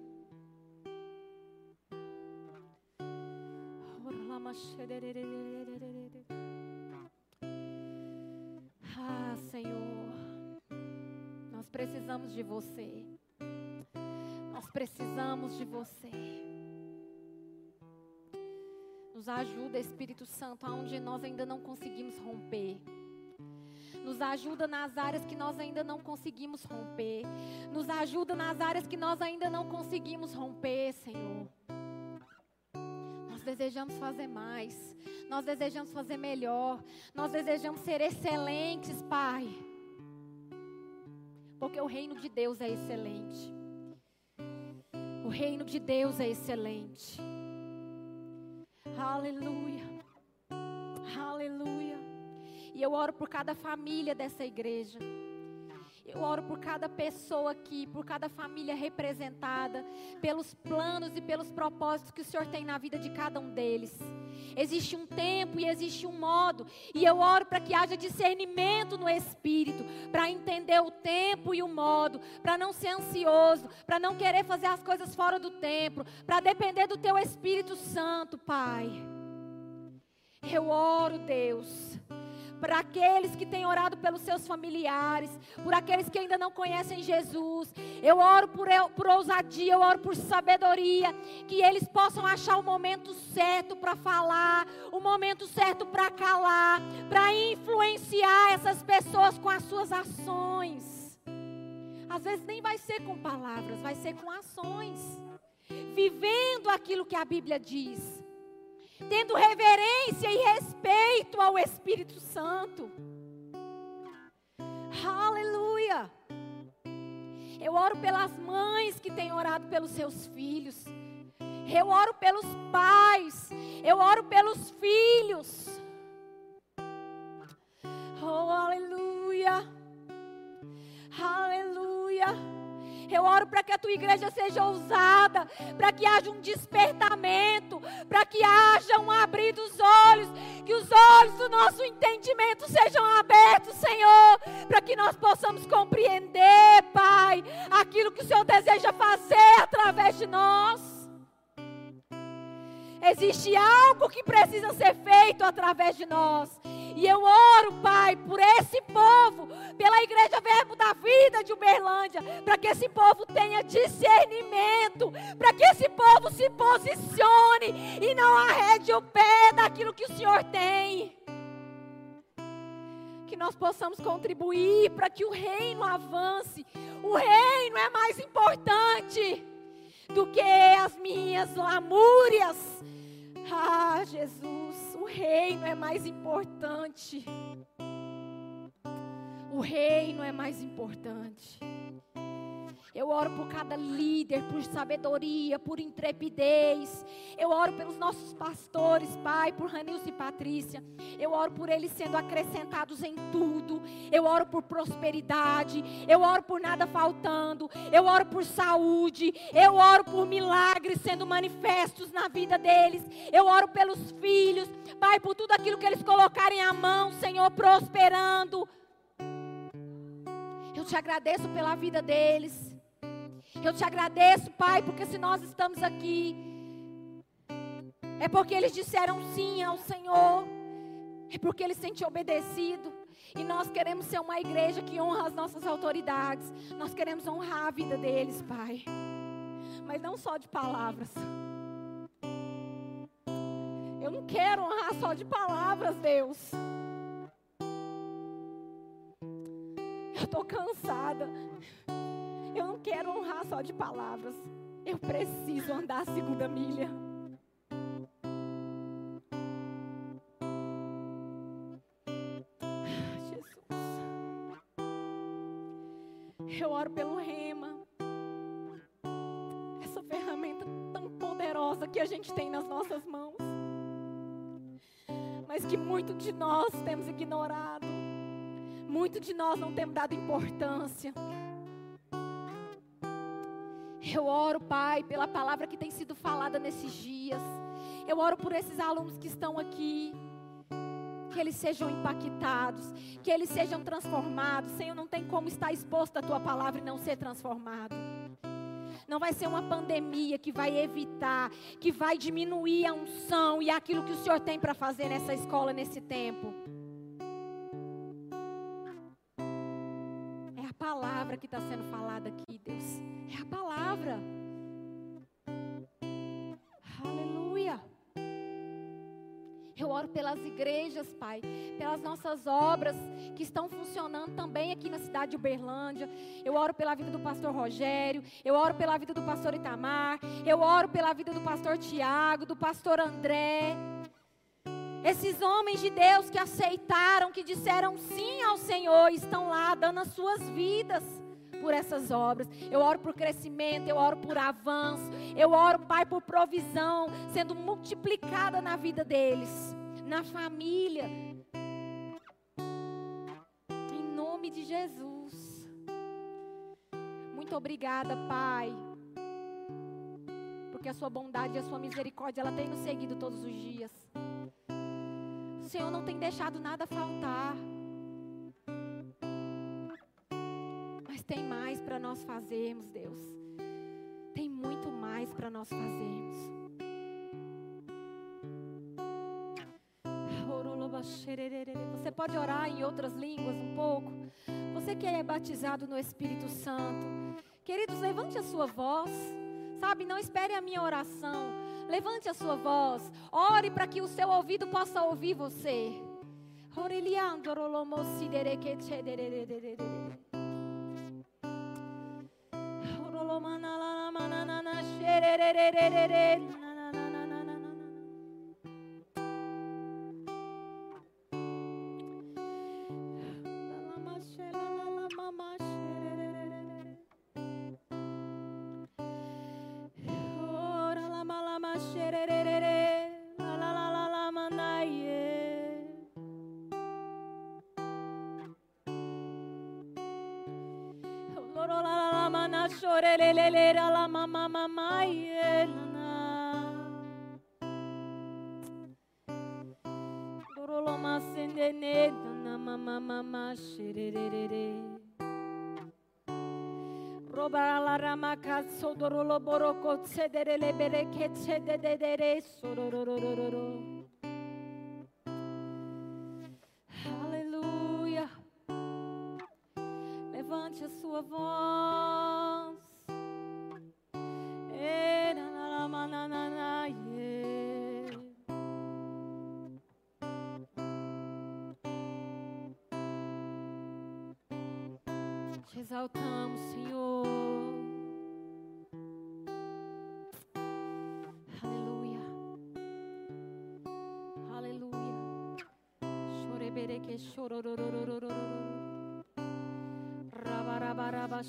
Speaker 2: Ah, Senhor, nós precisamos de você. Precisamos de você. Nos ajuda, Espírito Santo, aonde nós ainda não conseguimos romper. Nos ajuda nas áreas que nós ainda não conseguimos romper. Nos ajuda nas áreas que nós ainda não conseguimos romper, Senhor. Nós desejamos fazer mais. Nós desejamos fazer melhor. Nós desejamos ser excelentes, Pai. Porque o reino de Deus é excelente. Reino de Deus é excelente. Aleluia. Aleluia. E eu oro por cada família dessa igreja. Eu oro por cada pessoa aqui, por cada família representada, pelos planos e pelos propósitos que o Senhor tem na vida de cada um deles. Existe um tempo e existe um modo, e eu oro para que haja discernimento no espírito, para entender o tempo e o modo, para não ser ansioso, para não querer fazer as coisas fora do tempo, para depender do teu Espírito Santo, Pai. Eu oro, Deus para aqueles que têm orado pelos seus familiares, por aqueles que ainda não conhecem Jesus. Eu oro por, por ousadia, eu oro por sabedoria, que eles possam achar o momento certo para falar, o momento certo para calar, para influenciar essas pessoas com as suas ações. Às vezes nem vai ser com palavras, vai ser com ações. Vivendo aquilo que a Bíblia diz tendo reverência e respeito ao Espírito Santo. Aleluia. Eu oro pelas mães que têm orado pelos seus filhos. Eu oro pelos pais. Eu oro pelos filhos. Oh, aleluia. Aleluia. Eu oro para que a tua igreja seja ousada, para que haja um despertamento, para que haja um abrir dos olhos, que os olhos do nosso entendimento sejam abertos, Senhor, para que nós possamos compreender, Pai, aquilo que o Senhor deseja fazer através de nós. Existe algo que precisa ser feito através de nós. E eu oro, Pai, por esse povo, pela Igreja Verbo da Vida de Uberlândia, para que esse povo tenha discernimento, para que esse povo se posicione e não arrede o pé daquilo que o Senhor tem. Que nós possamos contribuir para que o reino avance. O reino é mais importante do que as minhas lamúrias. Ah, Jesus o reino é mais importante. O reino é mais importante. Eu oro por cada líder, por sabedoria, por intrepidez. Eu oro pelos nossos pastores, Pai, por Ranilson e Patrícia. Eu oro por eles sendo acrescentados em tudo. Eu oro por prosperidade. Eu oro por nada faltando. Eu oro por saúde. Eu oro por milagres sendo manifestos na vida deles. Eu oro pelos filhos, Pai, por tudo aquilo que eles colocarem à mão, Senhor, prosperando. Eu te agradeço pela vida deles. Eu te agradeço, Pai, porque se nós estamos aqui, é porque eles disseram sim ao Senhor, é porque eles têm te obedecido. E nós queremos ser uma igreja que honra as nossas autoridades. Nós queremos honrar a vida deles, Pai. Mas não só de palavras. Eu não quero honrar só de palavras, Deus. Eu estou cansada. Eu não quero honrar só de palavras. Eu preciso andar a segunda milha. Jesus. Eu oro pelo rema. Essa ferramenta tão poderosa que a gente tem nas nossas mãos. Mas que muito de nós temos ignorado Muito de nós não temos dado importância. Eu oro, Pai, pela palavra que tem sido falada nesses dias. Eu oro por esses alunos que estão aqui. Que eles sejam impactados, que eles sejam transformados. Senhor, não tem como estar exposto à tua palavra e não ser transformado. Não vai ser uma pandemia que vai evitar, que vai diminuir a unção e aquilo que o Senhor tem para fazer nessa escola nesse tempo. Palavra que está sendo falada aqui, Deus. É a palavra. Aleluia. Eu oro pelas igrejas, Pai, pelas nossas obras que estão funcionando também aqui na cidade de Uberlândia. Eu oro pela vida do pastor Rogério, eu oro pela vida do pastor Itamar, eu oro pela vida do pastor Tiago, do pastor André. Esses homens de Deus que aceitaram, que disseram sim ao Senhor, estão lá dando as suas vidas por essas obras. Eu oro por crescimento, eu oro por avanço, eu oro, Pai, por provisão sendo multiplicada na vida deles, na família. Em nome de Jesus. Muito obrigada, Pai. Porque a sua bondade e a sua misericórdia, ela tem nos seguido todos os dias. O Senhor não tem deixado nada faltar. Mas tem mais para nós fazermos, Deus. Tem muito mais para nós fazermos. Você pode orar em outras línguas um pouco? Você que é batizado no Espírito Santo. Queridos, levante a sua voz. Sabe, não espere a minha oração. Levante a sua voz. Ore para que o seu ouvido possa ouvir você. mana shorelelele la mama mama yelana. Duroloma sendene dana mama mama shirerere. Robalara makaso dorolo boroko cederele bereke cededere sorororororo. Hallelujah. Levante a sua voz. Exaltamos, Senhor. Aleluia. Aleluia. Chorebereke chorororororororo. Rabarabaraba.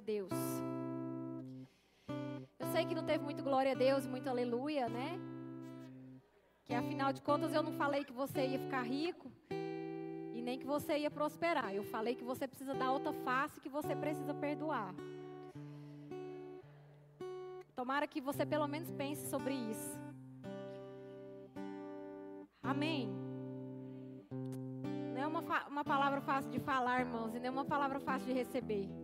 Speaker 2: A Deus. Eu sei que não teve muito glória a Deus, muito aleluia, né? Que afinal de contas eu não falei que você ia ficar rico e nem que você ia prosperar. Eu falei que você precisa dar outra face, que você precisa perdoar. Tomara que você pelo menos pense sobre isso. Amém? Não é uma, uma palavra fácil de falar, irmãos, e não é uma palavra fácil de receber.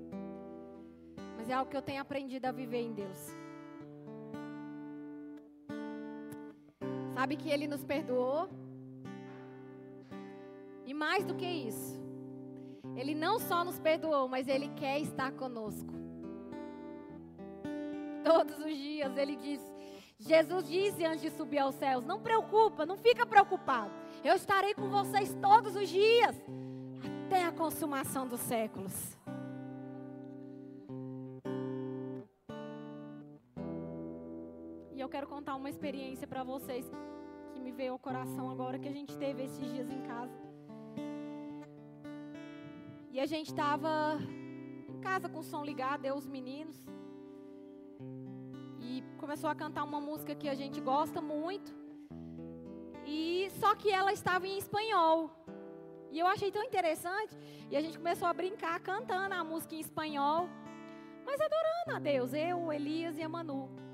Speaker 2: Mas é algo que eu tenho aprendido a viver em Deus. Sabe que Ele nos perdoou? E mais do que isso, Ele não só nos perdoou, mas Ele quer estar conosco. Todos os dias Ele diz: Jesus disse antes de subir aos céus: Não preocupa, não fica preocupado. Eu estarei com vocês todos os dias, até a consumação dos séculos. Uma experiência para vocês que me veio ao coração agora que a gente teve esses dias em casa. E a gente estava em casa com o som ligado, eu os meninos começou a cantar uma música que a gente gosta muito. E só que ela estava em espanhol. E eu achei tão interessante. E a gente começou a brincar cantando a música em espanhol. Mas adorando a Deus, eu, Elias e a Manu.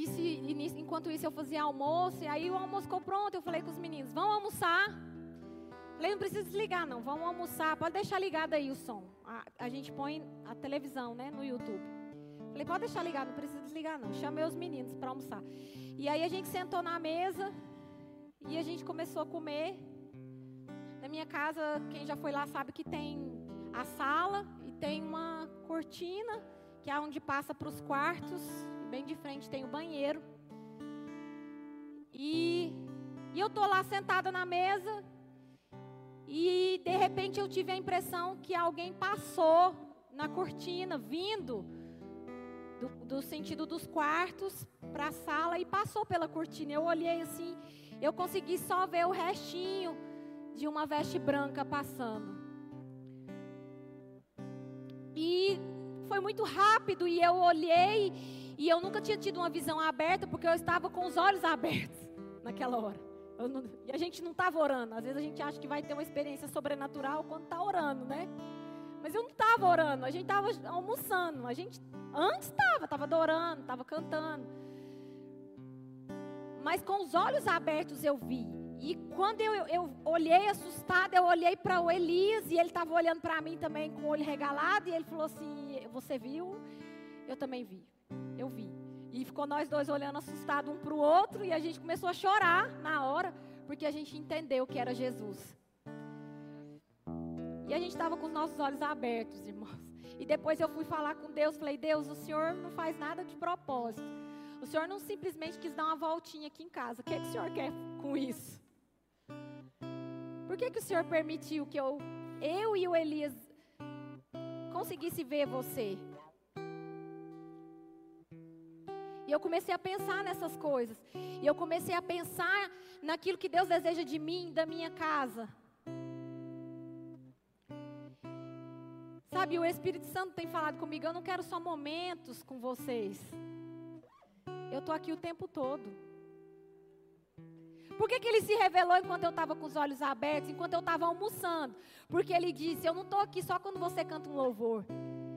Speaker 2: E, se, e enquanto isso eu fazia almoço, e aí o almoço ficou pronto. Eu falei com os meninos: vamos almoçar. Falei, não precisa desligar, não. Vamos almoçar. Pode deixar ligado aí o som. A, a gente põe a televisão, né, no YouTube. Falei, pode deixar ligado, não precisa desligar não. Chamei os meninos para almoçar. E aí a gente sentou na mesa e a gente começou a comer. Na minha casa, quem já foi lá sabe que tem a sala e tem uma cortina, que é onde passa para os quartos. Bem de frente tem o banheiro. E, e eu tô lá sentada na mesa e de repente eu tive a impressão que alguém passou na cortina, vindo do, do sentido dos quartos para a sala e passou pela cortina. Eu olhei assim, eu consegui só ver o restinho de uma veste branca passando. E foi muito rápido e eu olhei e eu nunca tinha tido uma visão aberta porque eu estava com os olhos abertos naquela hora. Não, e a gente não estava orando. Às vezes a gente acha que vai ter uma experiência sobrenatural quando está orando, né? Mas eu não estava orando, a gente estava almoçando, a gente Antes estava, estava adorando, estava cantando. Mas com os olhos abertos eu vi. E quando eu, eu olhei assustada, eu olhei para o Elias e ele estava olhando para mim também com o olho regalado. E ele falou assim: Você viu? Eu também vi. Eu vi. E ficou nós dois olhando assustados um para o outro. E a gente começou a chorar na hora, porque a gente entendeu que era Jesus. E a gente estava com os nossos olhos abertos, irmãos. E depois eu fui falar com Deus, falei: Deus, o Senhor não faz nada de propósito. O Senhor não simplesmente quis dar uma voltinha aqui em casa. O que, é que o Senhor quer com isso? Por que, que o Senhor permitiu que eu, eu e o Elias conseguisse ver você? E eu comecei a pensar nessas coisas. E eu comecei a pensar naquilo que Deus deseja de mim, da minha casa. Sabe, o Espírito Santo tem falado comigo, eu não quero só momentos com vocês. Eu estou aqui o tempo todo. Por que, que ele se revelou enquanto eu estava com os olhos abertos, enquanto eu estava almoçando? Porque ele disse: Eu não estou aqui só quando você canta um louvor.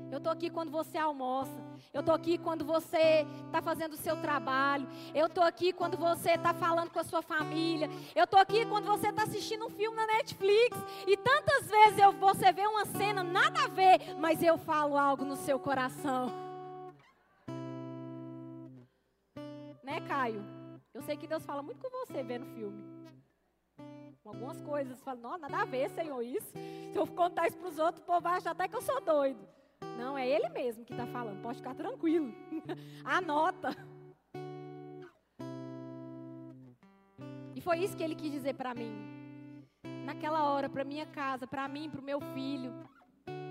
Speaker 2: Eu estou aqui quando você almoça. Eu estou aqui quando você está fazendo o seu trabalho. Eu estou aqui quando você está falando com a sua família. Eu estou aqui quando você está assistindo um filme na Netflix. E tantas vezes eu, você vê uma cena nada a ver, mas eu falo algo no seu coração. Né, Caio? Eu sei que Deus fala muito com você vendo filme. Algumas coisas, fala, não, nada a ver, Senhor, isso. Se eu contar isso para os outros, o povo vai achar até que eu sou doido. Não, é ele mesmo que está falando. Pode ficar tranquilo. Anota. E foi isso que ele quis dizer para mim. Naquela hora, para minha casa, para mim, para o meu filho.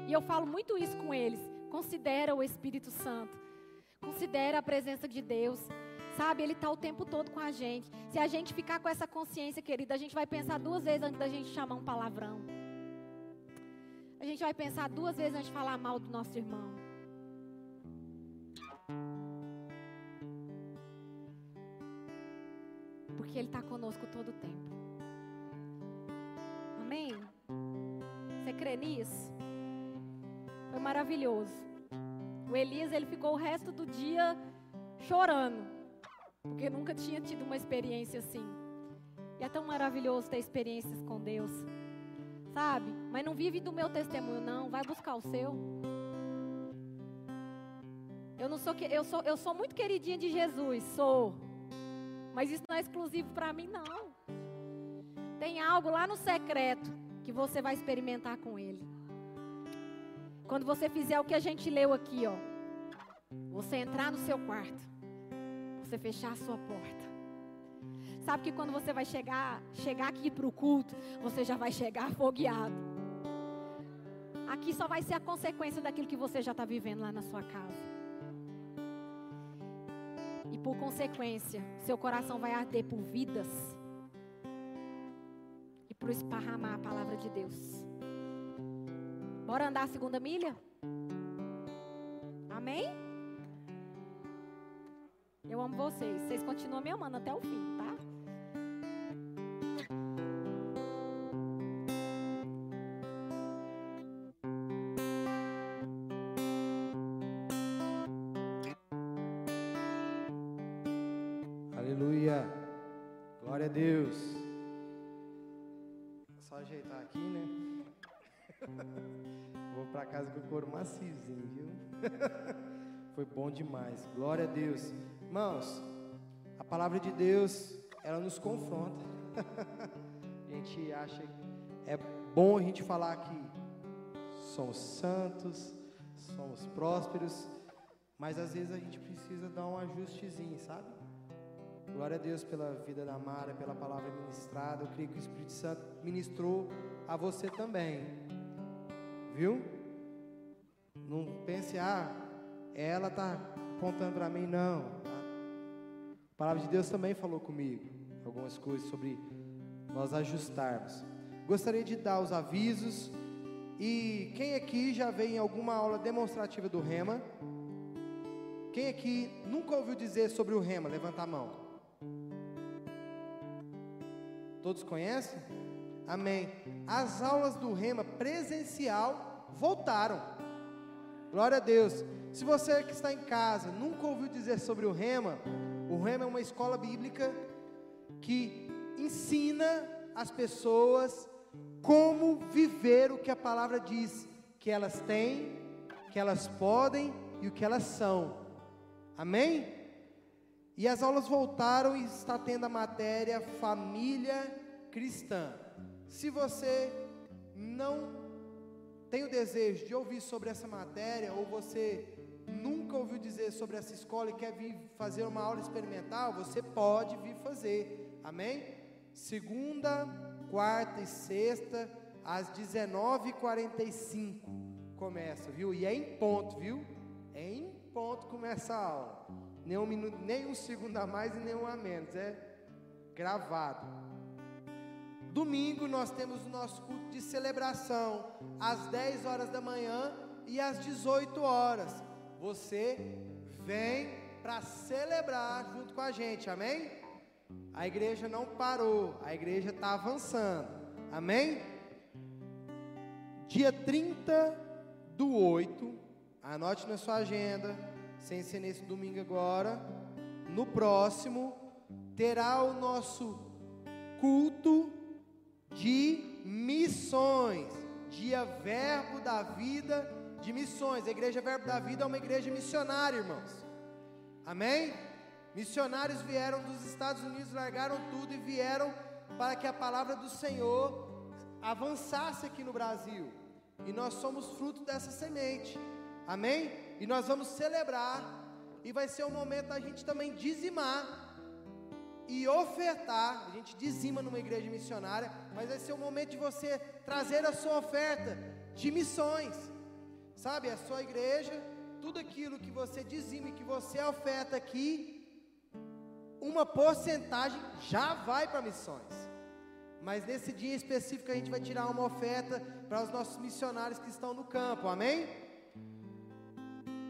Speaker 2: E eu falo muito isso com eles. Considera o Espírito Santo. Considera a presença de Deus. Sabe, Ele está o tempo todo com a gente. Se a gente ficar com essa consciência, querida, a gente vai pensar duas vezes antes da gente chamar um palavrão a gente vai pensar duas vezes antes de falar mal do nosso irmão. Porque Ele está conosco todo o tempo. Amém? Você crê nisso? Foi maravilhoso. O Elias, ele ficou o resto do dia chorando. Porque nunca tinha tido uma experiência assim. E é tão maravilhoso ter experiências com Deus. Sabe? Mas não vive do meu testemunho, não. Vai buscar o seu. Eu não sou eu sou eu sou muito queridinha de Jesus, sou. Mas isso não é exclusivo para mim, não. Tem algo lá no secreto que você vai experimentar com ele. Quando você fizer o que a gente leu aqui, ó. Você entrar no seu quarto. Você fechar a sua porta. Sabe que quando você vai chegar, chegar aqui para o culto, você já vai chegar afogueado. Aqui só vai ser a consequência daquilo que você já está vivendo lá na sua casa. E por consequência, seu coração vai arder por vidas e por esparramar a palavra de Deus. Bora andar a segunda milha? Amém? Eu amo vocês. Vocês continuam me amando até o fim, tá?
Speaker 1: casa com o couro maciozinho, viu? Foi bom demais. Glória a Deus. Irmãos, a palavra de Deus, ela nos confronta. a gente acha que é bom a gente falar que somos santos, somos prósperos, mas às vezes a gente precisa dar um ajustezinho, sabe? Glória a Deus pela vida da Mara, pela palavra ministrada. Eu creio que o Espírito Santo ministrou a você também. Viu? Não pense, ah, ela está apontando para mim, não. A palavra de Deus também falou comigo algumas coisas sobre nós ajustarmos. Gostaria de dar os avisos. E quem aqui já veio em alguma aula demonstrativa do Rema? Quem aqui nunca ouviu dizer sobre o Rema? Levanta a mão. Todos conhecem? Amém. As aulas do Rema presencial voltaram. Glória a Deus. Se você que está em casa nunca ouviu dizer sobre o Rema, o Rema é uma escola bíblica que ensina as pessoas como viver o que a palavra diz que elas têm, que elas podem e o que elas são. Amém? E as aulas voltaram e está tendo a matéria família cristã. Se você não tem o desejo de ouvir sobre essa matéria, ou você nunca ouviu dizer sobre essa escola e quer vir fazer uma aula experimental, você pode vir fazer. Amém? Segunda, quarta e sexta, às 19h45 começa, viu? E é em ponto, viu? É em ponto começa a aula. Nem um, minuto, nem um segundo a mais e nem um a menos. É gravado. Domingo nós temos o nosso culto de celebração às 10 horas da manhã e às 18 horas. Você vem para celebrar junto com a gente, amém? A igreja não parou, a igreja está avançando, amém? Dia 30 do 8, anote na sua agenda, sem ser nesse domingo agora, no próximo, terá o nosso culto de missões. Dia Verbo da Vida de Missões. A Igreja Verbo da Vida é uma igreja missionária, irmãos. Amém? Missionários vieram dos Estados Unidos, largaram tudo e vieram para que a palavra do Senhor avançasse aqui no Brasil. E nós somos fruto dessa semente. Amém? E nós vamos celebrar. E vai ser o momento da gente também dizimar e ofertar. A gente dizima numa igreja missionária, mas vai ser o momento de você trazer a sua oferta de missões. Sabe, a sua igreja, tudo aquilo que você dizima e que você oferta aqui, uma porcentagem já vai para missões. Mas nesse dia específico a gente vai tirar uma oferta para os nossos missionários que estão no campo, amém?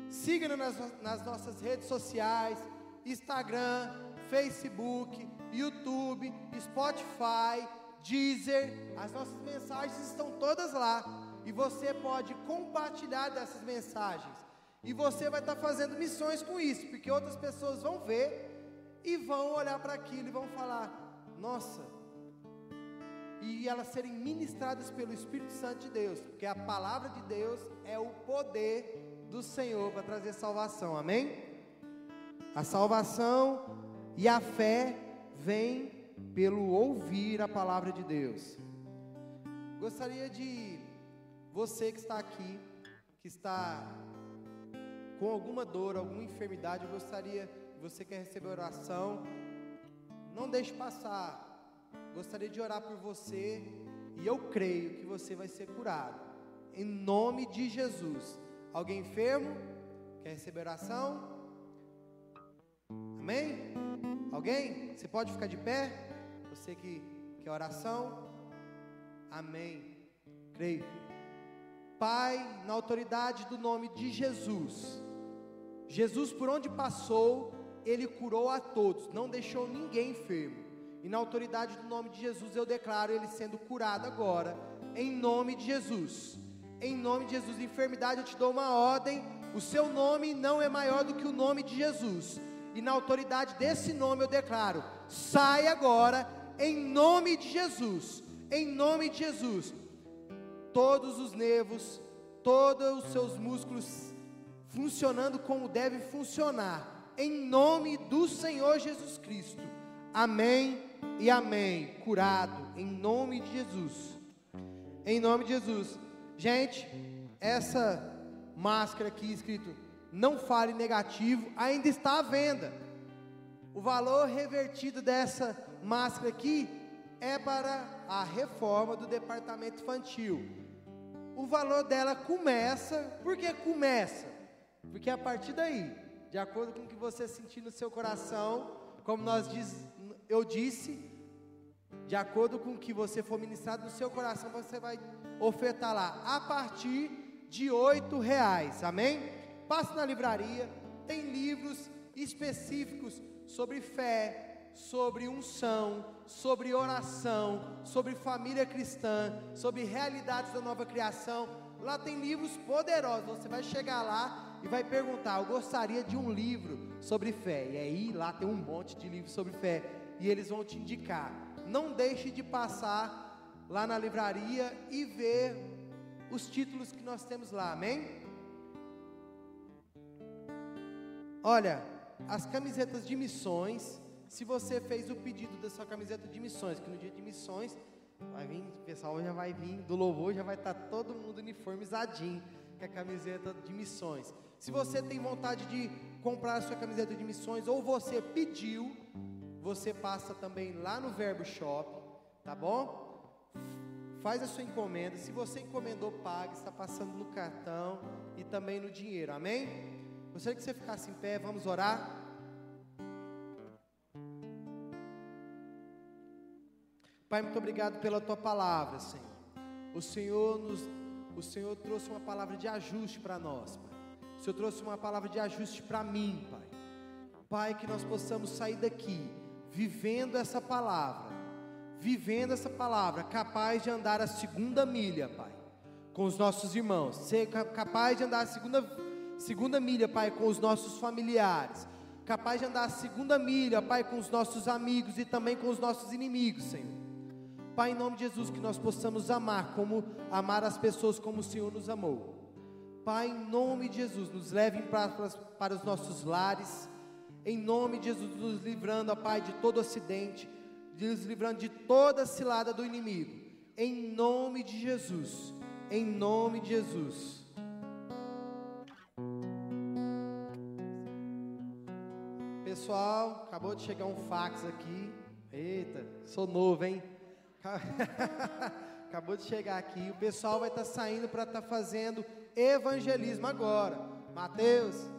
Speaker 1: Siga-nos nas, nas nossas redes sociais, Instagram, Facebook, YouTube, Spotify, Deezer. As nossas mensagens estão todas lá. E você pode compartilhar dessas mensagens. E você vai estar fazendo missões com isso, porque outras pessoas vão ver e vão olhar para aquilo e vão falar: Nossa, e elas serem ministradas pelo Espírito Santo de Deus, porque a palavra de Deus é o poder do Senhor para trazer salvação, amém? A salvação e a fé vem pelo ouvir a palavra de Deus. Gostaria de você que está aqui, que está com alguma dor, alguma enfermidade, eu gostaria, você quer receber oração, não deixe passar. Gostaria de orar por você e eu creio que você vai ser curado. Em nome de Jesus. Alguém enfermo? Quer receber oração? Amém? Alguém? Você pode ficar de pé? Você que quer oração? Amém. Creio. Pai, na autoridade do nome de Jesus. Jesus, por onde passou, ele curou a todos, não deixou ninguém enfermo. E na autoridade do nome de Jesus, eu declaro ele sendo curado agora, em nome de Jesus. Em nome de Jesus, enfermidade, eu te dou uma ordem. O seu nome não é maior do que o nome de Jesus. E na autoridade desse nome eu declaro: sai agora, em nome de Jesus. Em nome de Jesus. Todos os nervos, todos os seus músculos funcionando como deve funcionar. Em nome do Senhor Jesus Cristo. Amém e amém. Curado, em nome de Jesus. Em nome de Jesus. Gente, essa máscara aqui escrito não fale negativo, ainda está à venda. O valor revertido dessa máscara aqui é para a reforma do departamento infantil. O valor dela começa, por que começa? Porque a partir daí, de acordo com o que você sentir no seu coração, como nós diz, eu disse, de acordo com o que você for ministrado no seu coração, você vai ofertar lá a partir de oito reais, amém? Passe na livraria, tem livros específicos sobre fé, sobre unção, sobre oração, sobre família cristã, sobre realidades da nova criação. Lá tem livros poderosos. Você vai chegar lá e vai perguntar: Eu gostaria de um livro sobre fé. E aí lá tem um monte de livros sobre fé. E eles vão te indicar. Não deixe de passar lá na livraria e ver os títulos que nós temos lá, amém? Olha, as camisetas de missões, se você fez o pedido da sua camiseta de missões, que no dia de missões vai vir, o pessoal já vai vir, do louvor já vai estar tá todo mundo uniformizadinho com a camiseta de missões. Se você tem vontade de comprar a sua camiseta de missões ou você pediu, você passa também lá no Verbo Shop, tá bom? Faz a sua encomenda. Se você encomendou, pague, está passando no cartão e também no dinheiro. Amém? Gostaria que você ficasse em pé, vamos orar. Pai, muito obrigado pela tua palavra, Senhor. O Senhor nos o Senhor trouxe uma palavra de ajuste para nós, Pai. O Senhor trouxe uma palavra de ajuste para mim, Pai. Pai, que nós possamos sair daqui vivendo essa palavra, vivendo essa palavra, capaz de andar a segunda milha, Pai, com os nossos irmãos, ser capaz de andar a segunda segunda milha, Pai, com os nossos familiares, capaz de andar a segunda milha, Pai, com os nossos amigos e também com os nossos inimigos, Senhor. Pai, em nome de Jesus, que nós possamos amar como amar as pessoas como o Senhor nos amou. Pai, em nome de Jesus, nos leve para, para os nossos lares, em nome de Jesus, nos livrando, ó Pai, de todo acidente, nos livrando de toda cilada do inimigo, em nome de Jesus, em nome de Jesus. pessoal, acabou de chegar um fax aqui. Eita, sou novo, hein? Acabou de chegar aqui. O pessoal vai estar tá saindo para estar tá fazendo evangelismo agora. Mateus,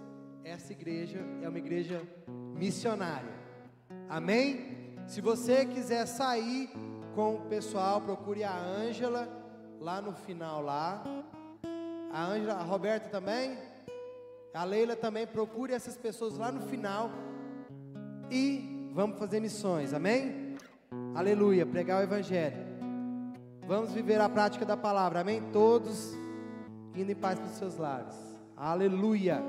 Speaker 1: essa igreja é uma igreja missionária. Amém? Se você quiser sair com o pessoal, procure a Ângela lá no final lá. A Ângela, a Roberta também. A Leila também procure essas pessoas lá no final e vamos fazer missões, amém? Aleluia, pregar o Evangelho. Vamos viver a prática da palavra, amém? Todos indo em paz para os seus lares, aleluia.